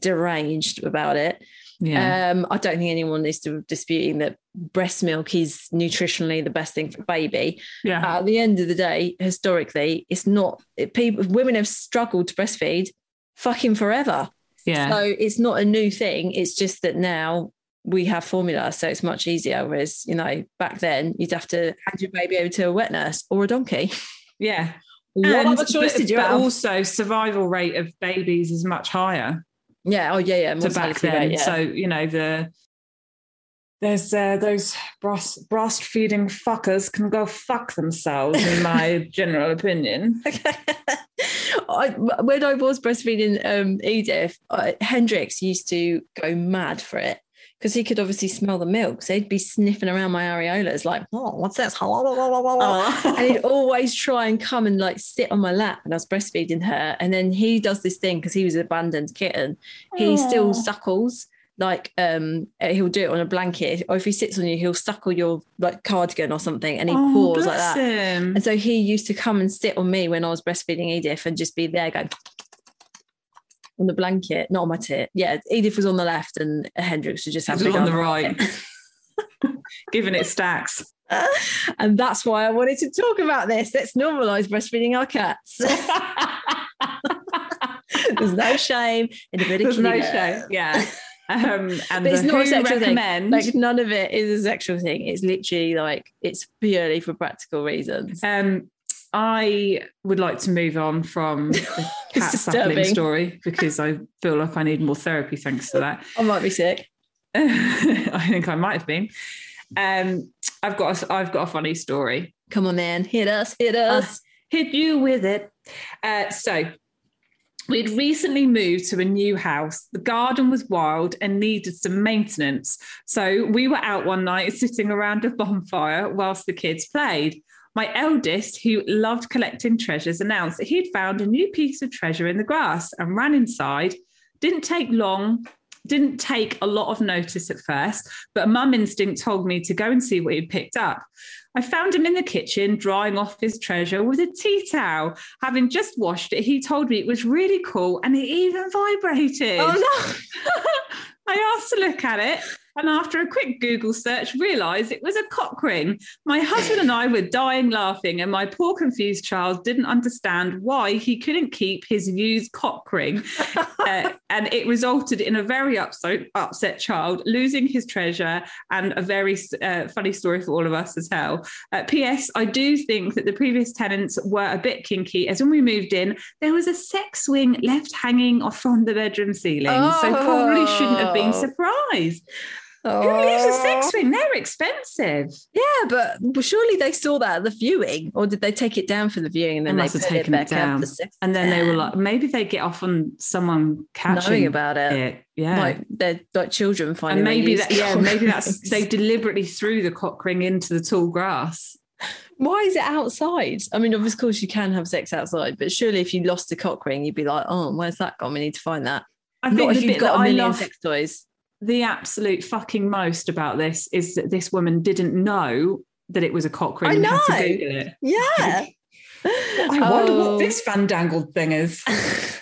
D: deranged about it.
C: Yeah.
D: Um, I don't think anyone is disputing that breast milk is nutritionally the best thing for a baby.
C: yeah.
D: At the end of the day, historically, it's not. It, people, women have struggled to breastfeed fucking forever.
C: yeah.
D: So it's not a new thing. It's just that now we have formula, so it's much easier. Whereas, you know, back then you'd have to hand your baby over to a wet nurse or a donkey.
C: yeah.
D: What
C: And-
D: other choice
C: but,
D: did you
C: but
D: have?
C: also survival rate of babies is much higher.
D: Yeah. Oh, yeah, yeah.
C: to back then.
D: yeah.
C: So you know the there's uh, those breast breastfeeding fuckers can go fuck themselves, in my general opinion.
D: I, when I was breastfeeding um, Edith, uh, Hendrix used to go mad for it because he could obviously smell the milk. So he'd be sniffing around my areolas like, oh, what's this? and he'd always try and come and like sit on my lap when I was breastfeeding her. And then he does this thing because he was an abandoned kitten. He still suckles. Like um, he'll do it on a blanket, or if he sits on you, he'll suckle your like cardigan or something, and he
C: Oh,
D: paws like that.
C: him.
D: And so he used to come and sit on me when I was breastfeeding Edith and just be there going on the blanket, not on my tit. Yeah, Edith was on the left and Hendrix was just having
C: on the right, giving it stacks.
D: and that's why I wanted to talk about this. Let's normalize breastfeeding our cats. There's no shame in a bit of
C: There's no shame. Yeah. Um, and
D: But it's not a sexual thing. Like none of it is a sexual thing. It's literally like it's purely for practical reasons.
C: Um, I would like to move on from the cat
D: disturbing.
C: story because I feel like I need more therapy thanks to that.
D: I might be sick.
C: I think I might have been. Um, I've got a, I've got a funny story.
D: Come on, man, hit us, hit us.
C: Hit you with it. Uh, so we'd recently moved to a new house. The garden was wild and needed some maintenance. So we were out one night sitting around a bonfire whilst the kids played. My eldest, who loved collecting treasures, announced that he'd found a new piece of treasure in the grass and ran inside. Didn't take long, didn't take a lot of notice at first, but mum instinct told me to go and see what he'd picked up. I found him in the kitchen drying off his treasure with a tea towel. Having just washed it, he told me it was really cool and it even vibrated.
D: Oh no.
C: I asked to look at it, and after a quick Google search, realised it was a cock ring. My husband and I were dying laughing, and my poor confused child didn't understand why he couldn't keep his used cock ring. Uh, and it resulted in a very upset, upset child losing his treasure, and a very uh, funny story for all of us as hell. Uh, P.S. I do think that the previous tenants were a bit kinky, as when we moved in, there was a sex swing left hanging off from the bedroom ceiling. So probably shouldn't have been
D: Oh.
C: Who leaves a sex swing? They're expensive.
D: Yeah, but surely they saw that at the viewing, or did they take it down for the viewing and then
C: They
D: they,
C: must have
D: put
C: taken it
D: back up
C: down. And then they were like, maybe they get off on someone catching
D: knowing about it,
C: it. Yeah.
D: like they're like children finding.
C: and maybe that, yeah, maybe that's they deliberately threw the cock ring into the tall grass.
D: Why is it outside? I mean, of course you can have sex outside, but surely if you lost a cock ring, you'd be like, oh, where's that gone? We need to find that.
C: I
D: Not
C: think
D: if
C: the
D: you've got a million
C: laugh-
D: sex toys.
C: The absolute fucking most about this is that this woman didn't know that it was a cock ring
D: I
C: and had
D: know.
C: to Google it.
D: Yeah.
C: I wonder
D: Oh.
C: what this fandangled thing is.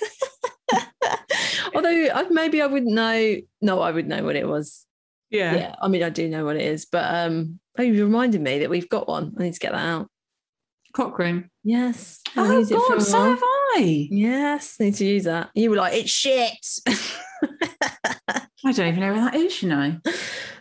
D: Although I, maybe I wouldn't know. No, I would know what it was.
C: Yeah.
D: Yeah. I mean, I do know what it is, but um, oh, you reminded me that we've got one. I need to get that out.
C: Cock ring.
D: Yes. I'll
C: Oh
D: use it for a
C: God, so
D: while.
C: have I.
D: Yes, need to use that. You were like, it's shit.
C: I don't even know where that is, you know.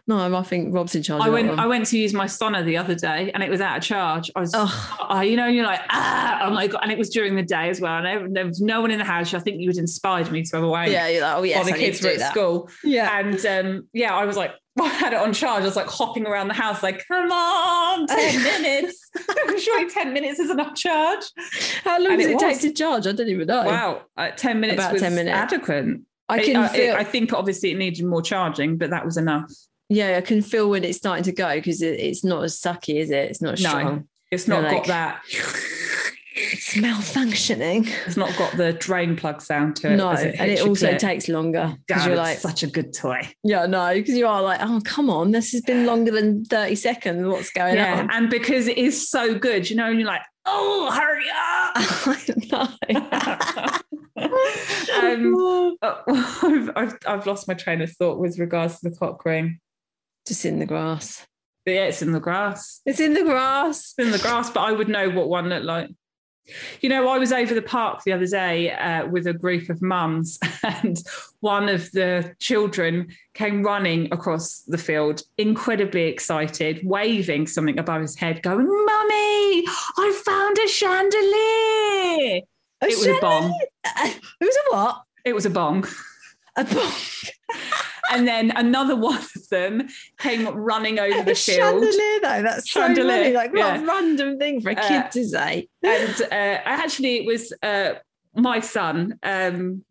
D: no, I think Rob's in charge.
C: I went I went to use my Sona the other day and it was out of charge. I was oh, you know, you're like, ah, oh my god. And it was during the day as well. And there- there was no one in the house. I think you had inspired me to have a wank
D: yeah, you're like, oh yes,
C: while the
D: I
C: kids were at
D: that.
C: school.
D: Yeah.
C: And um, yeah, I was like, I had it on charge. I was like hopping around the house, like, come on, 10 minutes. Surely 10 minutes is enough charge.
D: How long
C: And
D: does
C: it
D: it, take to charge? I don't even know.
C: Wow. Uh, 10 minutes
D: About
C: was
D: 10 minutes.
C: adequate.
D: I can
C: uh, it-
D: feel.
C: I think obviously it needed more charging, but that was enough.
D: yeah, I can feel when it's starting to go because it, it's not as sucky, is it? It's not as
C: No. It's not
D: You're
C: got
D: like-
C: that.
D: It's malfunctioning.
C: It's not got the drain plug sound to it.
D: No,
C: as
D: and it also
C: clit.
D: takes longer because you're like,
C: such a good toy.
D: yeah, no, because you are like, oh, come on, this has been longer than 30 seconds. What's going
C: Yeah,
D: on?
C: and because it is so good, you know, you're like, oh, hurry up.
D: I know.
C: um, uh, I've, I've, I've lost my train of thought with regards to the cock ring.
D: Just in the grass.
C: But yeah, it's in the grass.
D: It's in the grass.
C: It's in the grass, but I would know what one looked like. You know, I was over the park the other day uh, with a group of mums, and one of the children came running across the field, incredibly excited, waving something above his head, going, Mummy, I found a chandelier.
D: A
C: it was a bong.
D: It was a what?
C: It was a bong.
D: A bong.
C: And then another one of them came running over the
D: a
C: field.
D: chandelier, though. That's so
C: Chandelier,
D: funny. Like, what
C: yeah.
D: random thing for a
C: Uh,
D: kid to say.
C: and uh, actually it was uh, my son um,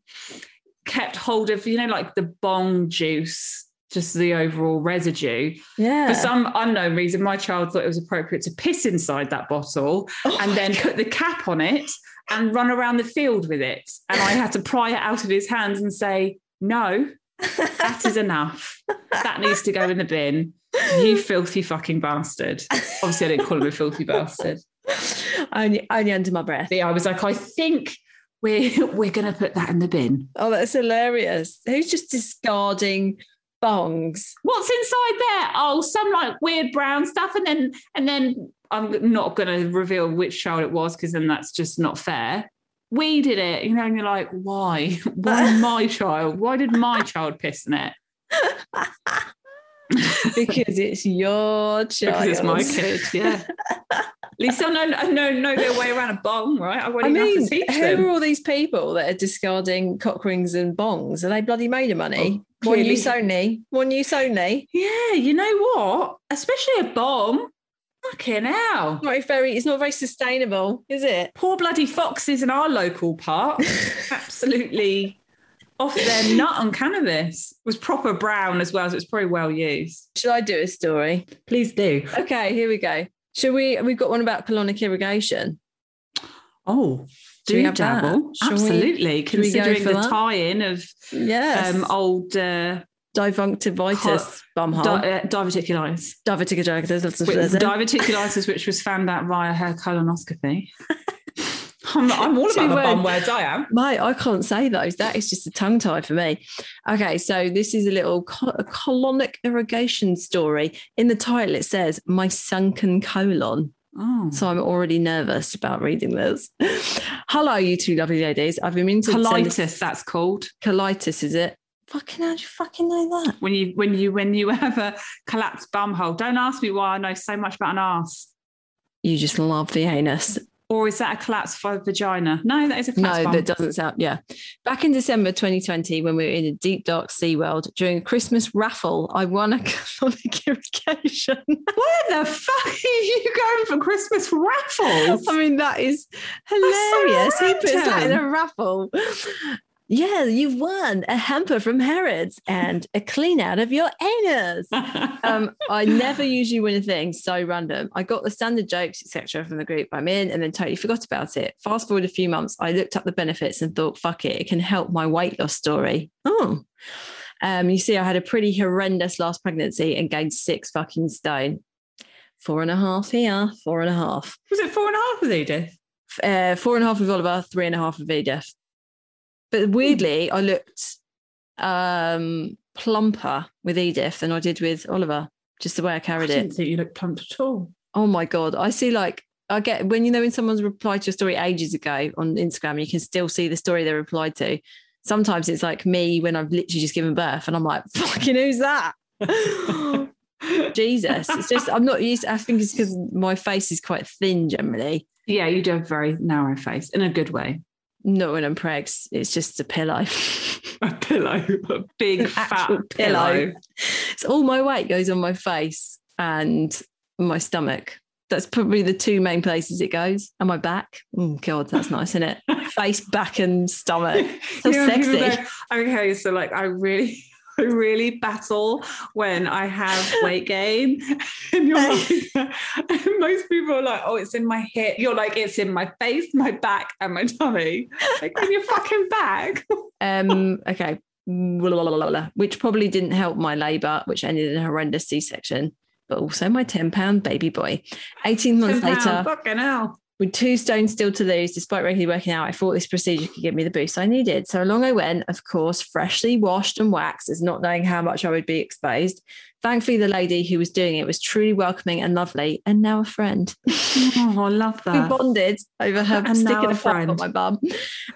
C: kept hold of you know like the bong juice just the overall residue
D: Yeah.
C: for some unknown reason my child thought it was appropriate to piss inside that bottle
D: Oh
C: and then put the cap on it and run around the field with it and i had to pry it out of his hands and say no that is enough that needs to go in the bin you filthy fucking bastard obviously i didn't call him a filthy bastard
D: only, only under my breath.
C: I was like, I think we're we're gonna put that in the bin.
D: Oh, that's hilarious. Who's just discarding bongs?
C: What's inside there? Oh, some like weird brown stuff, and then and then I'm not gonna reveal which child it was because then that's just not fair. We did it, you know, and you're like, why? Why my child? Why did my child piss in it?
D: Because it's your child.
C: Because it's my kid, yeah. At least I know I know know their way around a bong, right? I
D: I mean,
C: have to teach
D: who
C: them.
D: are all these people that are discarding cock rings and bongs? Are they bloody made of money?
C: Oh,
D: One
C: clearly.
D: use only. One use only.
C: Yeah, you know what? Especially a bong. Fucking hell.
D: Not very. It's not very sustainable, is it?
C: poor bloody foxes in our local park absolutely off their nut on cannabis It was proper brown as well so it's probably well used
D: Should I do a story?
C: please do
D: Okay, here we go. Should we? We've got one about colonic irrigation.
C: oh
D: do we have that?
C: dabble absolutely
D: we
C: considering the
D: that?
C: tie-in of
D: Yes.
C: um, old uh,
D: Diverticulitis, bumhole.
C: di- uh, diverticulitis
D: Diverticulitis.
C: Which- diverticulitis which was found out via her colonoscopy I'm, I'm all about the bum
D: words.
C: I am
D: Mate, I can't say those. That is just a tongue tie for me. Okay, so this is a little co- a colonic irrigation story. In the title, it says "My sunken colon."
C: oh
D: So I'm already nervous about reading this. Hello, you two lovely ladies. I've been meaning to
C: colitis
D: this-
C: that's called
D: Colitis, is it? Fucking how do you fucking know that?
C: when you when you when you have a collapsed bum hole. Don't ask me why I know so much about an ass.
D: You just love the anus.
C: Or is that a collapsed vagina? No, that is a
D: No,
C: collapsed bum.
D: that doesn't sound. Yeah. Back in December 2020, when we were in a deep, dark sea world during a Christmas raffle, I won a colonic irrigation.
C: Where the fuck are you going for Christmas raffles?
D: I mean, that is hilarious. Who puts that in a raffle? Yeah, you've won a hamper from Harrods and a clean out of your anus. Um, I never usually win a thing so random. I got the standard jokes, etc., from the group I'm in, and then totally forgot about it. Fast forward a few months, I looked up the benefits and thought, "Fuck it, it can help my weight loss story." Oh, Um, you see, I had a pretty horrendous last pregnancy and gained six fucking stone. Four and a half here, four and a half.
C: Was it four and a half with Edith?
D: Uh, four and a half with Oliver, three and a half with Edith. But weirdly, I looked um, plumper with Edith than I did with Oliver, just the way I carried I
C: didn't
D: it.
C: think you looked plump at all.
D: Oh my God. I see like, I get when you know when someone's replied to a story ages ago on Instagram, you can still see the story they replied to. Sometimes it's like me when I've literally just given birth and I'm like, fucking who's that? Jesus. It's just, I'm not used, I think it's because my face is quite thin generally.
C: Yeah, you do have a very narrow face in a good way.
D: Not when I'm pregs. It's just a pillow.
C: A pillow, a big
D: An
C: fat pillow.
D: pillow. so all my weight goes on my face and my stomach. That's probably the two main places it goes. And my back. Oh God, that's nice, isn't it? face, back, and stomach. So
C: people
D: sexy.
C: go, okay, so like I really, I really battle when I have weight gain. And you're like, and most people are like, oh, it's in my hip. You're like, it's in my face, my back, and my tummy. Like in your fucking back.
D: Um, okay. Which probably didn't help my labour, which ended in a horrendous C-section, but also my 10 pound baby boy. 18 months later,
C: fucking hell.
D: With two stones still to lose, despite regularly working out, I thought this procedure could give me the boost I needed. So along I went, of course, freshly washed and waxed, as not knowing how much I would be exposed. Thankfully, the lady who was doing it was truly welcoming and lovely, and now a friend.
C: Oh, I love that.
D: We bonded over her
C: And
D: sticking
C: a
D: a friend on my bum.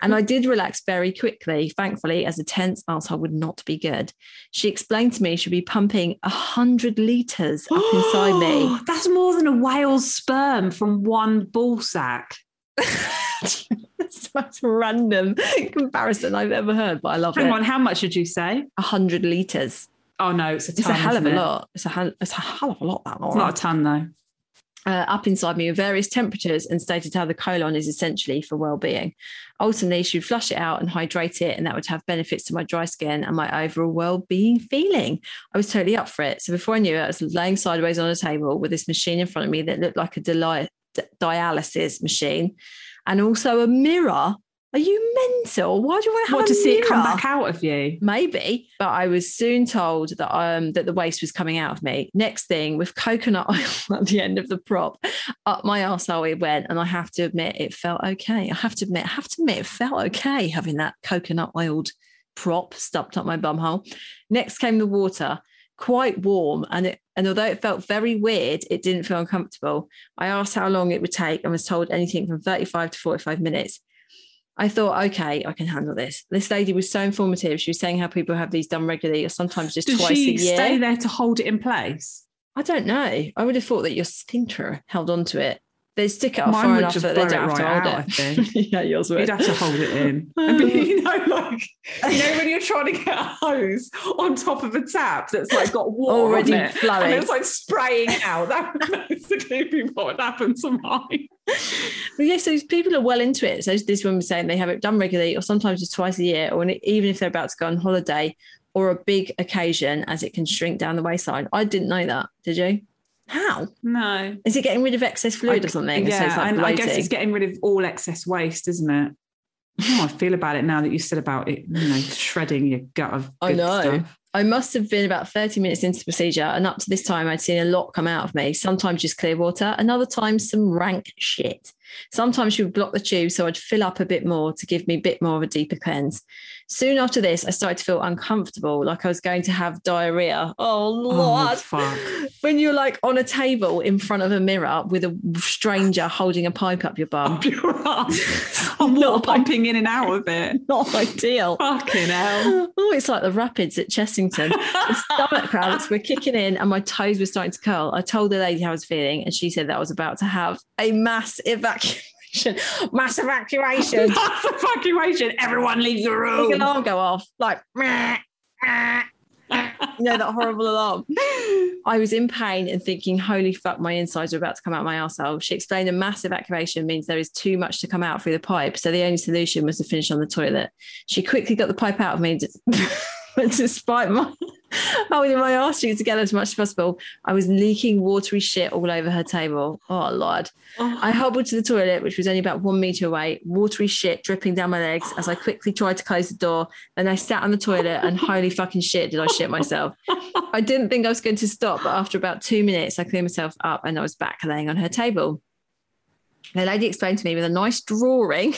D: And I did relax very quickly, thankfully, as a tense arsehole would not be good. She explained to me she'd be pumping a hundred litres up inside me.
C: That's more than a whale's sperm from one ball sack.
D: That's the most random comparison I've ever heard, but I love
C: Hang
D: it.
C: on, how much did you say?
D: A hundred litres.
C: Oh no, it's a ton.
D: It's a hell of a
C: it?
D: lot. It's a hell, it's a hell of a lot. That one.
C: It's not a ton though.
D: uh, up inside me with various temperatures and stated how the colon is essentially for well-being. Ultimately, she would flush it out and hydrate it, and that would have benefits to my dry skin and my overall well-being feeling. I was totally up for it. So before I knew it, I was laying sideways on a table with this machine in front of me that looked like a deli- dialysis machine, and also a mirror. Are you mental? Why do you want to have
C: What to see it come back out of you?
D: Maybe, but I was soon told that um that the waste was coming out of me. Next thing, with coconut oil at the end of the prop, up my arsehole it went, and I have to admit it felt okay. I have to admit, I have to admit it felt okay having that coconut oiled prop stuffed up my bum hole. Next came the water, quite warm, and it and although it felt very weird, it didn't feel uncomfortable. I asked how long it would take and was told anything from 35 to 45 minutes. I thought, okay, I can handle this. This lady was so informative. She was saying how people have these done regularly or sometimes just
C: Does
D: twice a year.
C: stay there to hold it in place?
D: I don't know. I would have thought that your sphincter held onto it. They stick it up
C: Mine
D: far enough that they don't have to hold
C: out, I
D: it.
C: think.
D: yeah, yours would.
C: You'd have to hold it in. And be- you know, like you know when you're trying to get a hose on top of a tap that's like got water
D: Already
C: on it,
D: flowing.
C: and it's like spraying out. That would basically be what would happen to mine.
D: But yeah, so people are well into it. So this woman was saying they have it done regularly or sometimes just twice a year, or when it- even if they're about to go on holiday or a big occasion, as it can shrink down the waistline. I didn't know that. Did you? How?
C: No,
D: Is it getting rid of excess fluid
C: I-
D: or something? So
C: Yeah,
D: like
C: and I guess it's getting rid of all excess waste, isn't it? I how I feel about it now that you said about it, you know, shredding your gut of
D: I know.
C: stuff.
D: I must have been about 30 minutes into the procedure, and up to this time, I'd seen a lot come out of me. Sometimes just clear water, and other times some rank shit. Sometimes she would block the tube, so I'd fill up a bit more to give me a bit more of a deeper cleanse. Soon after this, I started to feel uncomfortable, like I was going to have diarrhea. Oh,
C: Oh,
D: Lord.
C: fuck.
D: when you're like on a table in front of a mirror with a stranger holding a pipe up your bum,
C: Up your ass. I'm
D: Not
C: pumping in and out of it.
D: not ideal.
C: Fucking hell.
D: Oh, it's like the rapids at Chessington. the stomach cramps were kicking in and my toes were starting to curl. I told the lady how I was feeling, and she said that I was about to have a mass evacuation. Mass evacuation.
C: Mass evacuation. Everyone leaves the
D: room.
C: Room.
D: alarm go off, like meh, meh, you know that horrible alarm. I was in pain and thinking, holy fuck, my insides are about to come out my arsehole. She explained a mass evacuation means there is too much to come out through the pipe. So the only solution was to finish on the toilet. She quickly got the pipe out of me. But despite my holding my arse cheeks together as much as possible. I was leaking watery shit all over her table. Oh lord! Oh. I hobbled to the toilet, which was only about one meter away. Watery shit dripping down my legs as I quickly tried to close the door. Then I sat on the toilet, and holy fucking shit, did I shit myself! I didn't think I was going to stop, but after about two minutes, I cleaned myself up, and I was back laying on her table. The lady explained to me with a nice drawing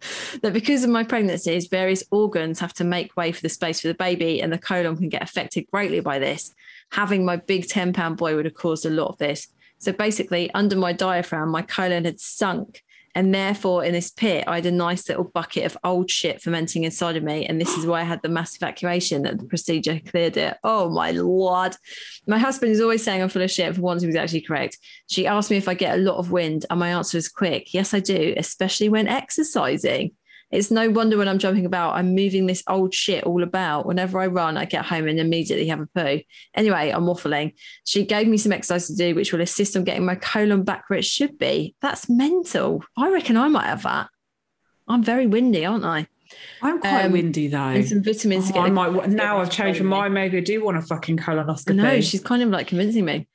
D: that because of my pregnancies, various organs have to make way for the space for the baby, and the colon can get affected greatly by this. Having my big 10 pound boy would have caused a lot of this. So basically, under my diaphragm, my colon had sunk. And therefore, in this pit, I had a nice little bucket of old shit fermenting inside of me. And this is why I had the mass evacuation that the procedure cleared it. Oh, my lord. My husband is always saying I'm full of shit. For once, he was actually correct. She asked me if I get a lot of wind, and my answer is quick. Yes, I do, especially when exercising. It's no wonder when I'm jumping about, I'm moving this old shit all about. Whenever I run, I get home and immediately have a poo. Anyway, I'm waffling. She gave me some exercise to do, which will assist on getting my colon back where it should be. That's mental. I reckon I might have that. I'm very windy, aren't I?
C: I'm quite
D: Um,
C: windy though.
D: And some vitamins to
C: Oh,
D: get
C: I might, now I've changed my mind. Maybe I do want a fucking colonoscopy.
D: No, she's kind of like convincing me.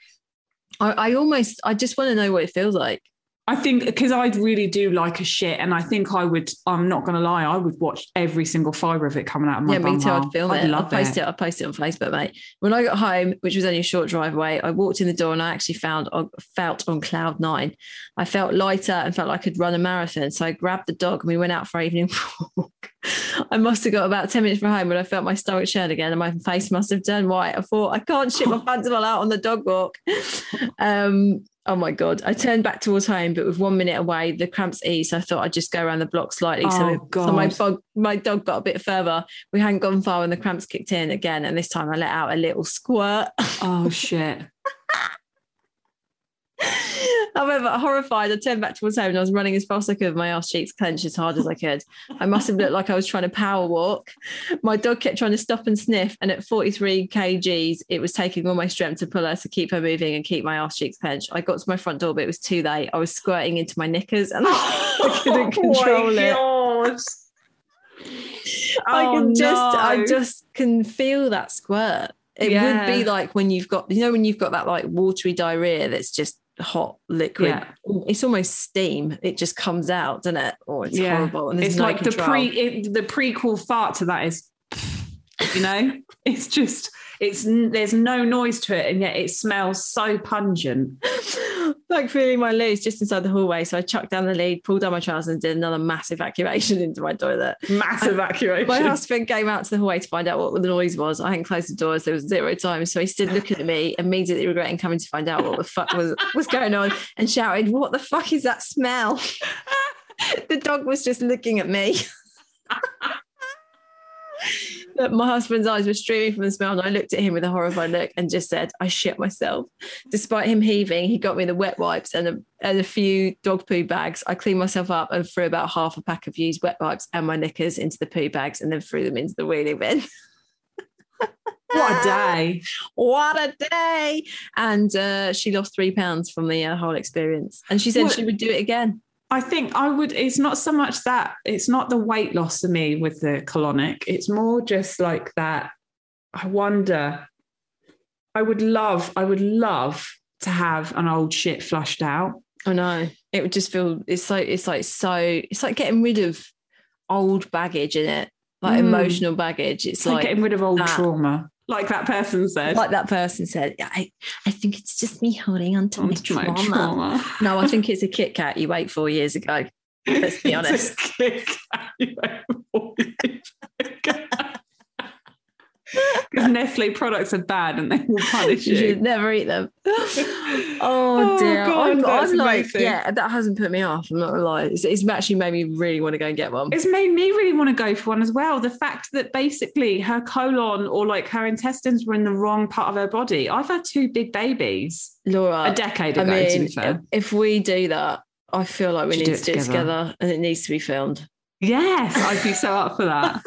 D: I, I almost, I just want to know what it feels like.
C: I think because I really do like a shit, and I think I would. I'm not going to lie. I would watch every single fibre of it coming out of my
D: yeah, me too. I'd film
C: I'd
D: it.
C: Love
D: post it. I'd post it on Facebook, mate. When I got home, which was only a short drive away, I walked in the door and I actually found I felt on cloud nine. I felt lighter and felt like I could run a marathon. So I grabbed the dog and we went out for our evening walk. I must have got about 10 minutes from home when I felt my stomach churn again and my face must have turned white. I thought, I can't shit my pants all out on the dog walk. Um, oh my God. I turned back towards home, but with one minute away, the cramps eased. I thought I'd just go around the block slightly.
C: Oh,
D: so, so my, dog, my dog got a bit further. We hadn't gone far when the cramps kicked in again. And this time I let out a little squirt.
C: Oh shit!
D: However, horrified, I turned back towards home and I was running as fast as I could, my ass cheeks clenched as hard as I could. I must have looked like I was trying to power walk. My dog kept trying to stop and sniff, and at 43 kgs, it was taking all my strength to pull her to keep her moving and keep my ass cheeks clenched. I got to my front door, but it was too late. I was squirting into my knickers and I couldn't oh control it.
C: God.
D: I
C: Oh,
D: can just, I just can feel that squirt. It
C: Yeah.
D: would be like when you've got, you know, when you've got that like watery diarrhea that's just hot liquid.
C: Yeah.
D: Mm, it's almost steam. It just comes out, doesn't it? Or it's
C: Yeah.
D: horrible. And
C: It's
D: no
C: like the pre it, the prequel fart to that is, you know, it's just it's there's no noise to it, and yet it smells so pungent.
D: like feeling my loose just inside the hallway. So I chucked down the lead, pulled down my trousers, and did another massive evacuation into my toilet.
C: Mass evacuation.
D: My husband came out to the hallway to find out what the noise was. I hadn't closed the doors. There was zero time. So he stood looking at me, immediately regretting coming to find out what the fuck was, was going on and shouted, What the fuck is that smell? the dog was just looking at me. But my husband's eyes were streaming from the smell, and I looked at him with a horrified look and just said, I shit myself. Despite him heaving, he got me the wet wipes and a, and a few dog poo bags. I cleaned myself up and threw about half a pack of used wet wipes and my knickers into the poo bags and then threw them into the wheelie bin.
C: what a day!
D: what a day! And uh, she lost three pounds from the uh, whole experience. And she said
C: What-
D: she would do it again.
C: I think I would. It's not so much that it's not the weight loss for me with the colonic. It's more just like that. I wonder. I would love. I would love to have an old shit flushed out.
D: I know. It would just feel it's like it's like so it's like getting rid of old baggage in it. Like
C: Mm.
D: emotional baggage. It's
C: It's like,
D: like
C: getting rid of old
D: that.
C: trauma, like that person said.
D: like that person said, I, I think it's just me holding on to my
C: Onto my
D: trauma.
C: trauma.
D: No, I think it's a Kit Kat you ate four years ago. Let's be honest.
C: It's a Kit Kat you ate Because Nestle products are bad and they will punish
D: You
C: you.
D: should never eat them. oh,
C: Oh,
D: dear.
C: God,
D: I'm, I'm like, yeah, that hasn't put me off. I'm not gonna lie. It's, it's actually made me really want to go and get one.
C: It's made me really want to go for one as well. The fact that basically her colon or like her intestines were in the wrong part of her body. I've had two big babies
D: Laura,
C: a decade
D: I
C: ago, to
D: mean,
C: be fair.
D: if we do that, I feel like we need
C: do
D: to do it
C: together.
D: together and it needs to be filmed.
C: Yes, I'd be so up for that.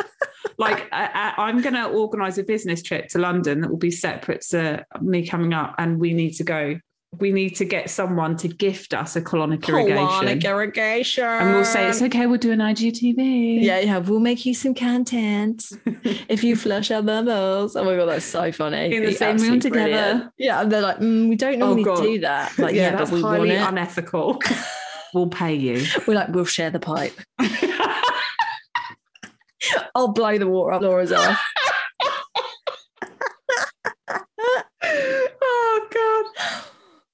C: Like I, I, I'm going to organise a business trip to London that will be separate to me coming up, and we need to go we need to get someone to gift us a colonic irrigation.
D: Colonic irrigation.
C: And we'll say, it's okay, we'll do an IGTV.
D: Yeah, yeah, we'll make you some content if you flush our bubbles. Oh my god, that's so funny.
C: In the same room together.
D: brilliant. Yeah, and they're like, mm, we don't normally
C: God.
D: do that. Like, yeah,
C: that's
D: but we want
C: highly unethical. we'll pay you.
D: We're like, we'll share the pipe. I'll blow the water up Laura's off.
C: oh God.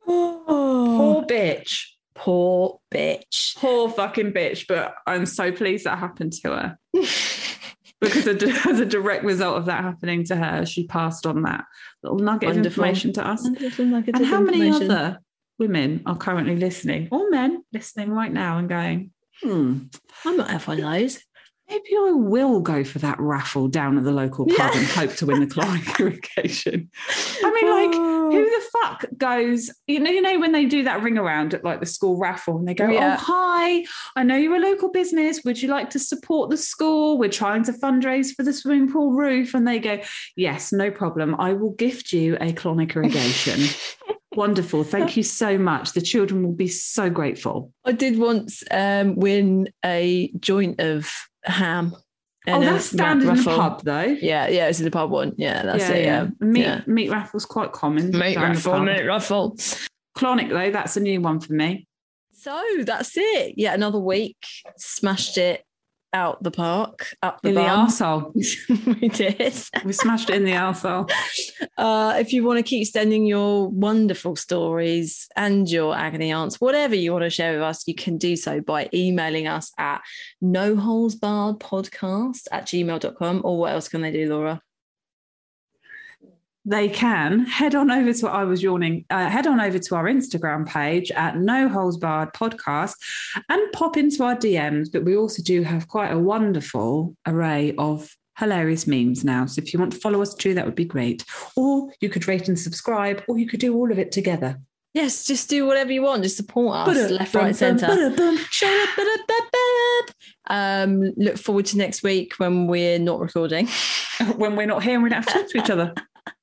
D: Oh,
C: Poor bitch.
D: poor bitch.
C: Poor fucking bitch. But I'm so pleased that happened to her. because as a direct result of that happening to her, she passed on that little nugget of information to us. And how many other women are currently listening, or men listening right now and going, hmm,
D: I might have one of those.
C: Maybe I will go for that raffle down at the local pub
D: Yeah.
C: and hope to win the Clyde irrigation. I mean, like,
D: Oh.
C: who the fuck goes, you know, you know, when they do that ring around at like the school raffle and they go,
D: Yeah.
C: Oh, hi, I know you're a local business. Would you like to support the school? We're trying to fundraise for the swimming pool roof. And they go, Yes, no problem. I will gift you a clonic irrigation. Wonderful. Thank you so much. The children will be so grateful.
D: I did once um, win a joint of ham.
C: Oh,
D: and a
C: that's standard in a
D: raffle.
C: pub, though.
D: Yeah, yeah, it's in the pub one. Yeah, that's it. Yeah,
C: Meat,
D: yeah.
C: meat raffle's quite common.
D: Mate
C: down the
D: raffle,
C: pub.
D: mate raffle.
C: Clonic, though, that's a new one for me.
D: So that's it. Yeah, another week. Smashed it out the park, up the
C: In the arsehole.
D: we did.
C: We smashed it in the arsehole.
D: Uh, if you want to keep sending your wonderful stories and your agony aunts, whatever you want to share with us, you can do so by emailing us at no holes barred podcast at gmail.com. Or what else can they do, Laura?
C: They can head on over to I was yawning. Uh, head on over to our Instagram page at No Holes Barred Podcast and pop into our DMs. But we also do have quite a wonderful array of hilarious memes now. So if you want to follow us too, that would be great. Or you could rate and subscribe, or you could do all of it together.
D: Yes, just do whatever you want. Just support us, left, right,
C: Ba-da-bum,
D: centre. Um, look forward to next week when we're not recording.
C: When we're not here, and we don't have to talk to each other.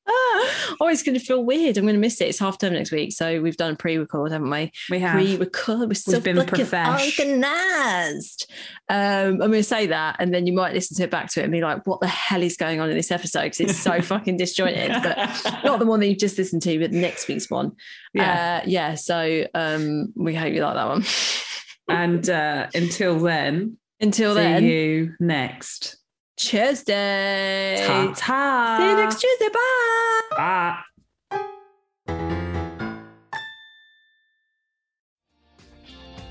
D: Oh, it's going to feel weird. I'm going to miss it. It's half term next week, so we've done a pre-record, haven't we?
C: We have.
D: Pre-record. We're so
C: been
D: organised. Um, I'm going to say that, and then you might listen to it back to it and be like, "What the hell is going on in this episode?" Because it's so fucking disjointed. But not the one that you've just listened to, but next week's one.
C: Yeah.
D: Uh, yeah. So um, we hope you like that one.
C: and uh, until then,
D: Until
C: see
D: then,
C: you next.
D: Tuesday.
C: Ta ta.
D: See you next Tuesday. Bye.
C: Bye.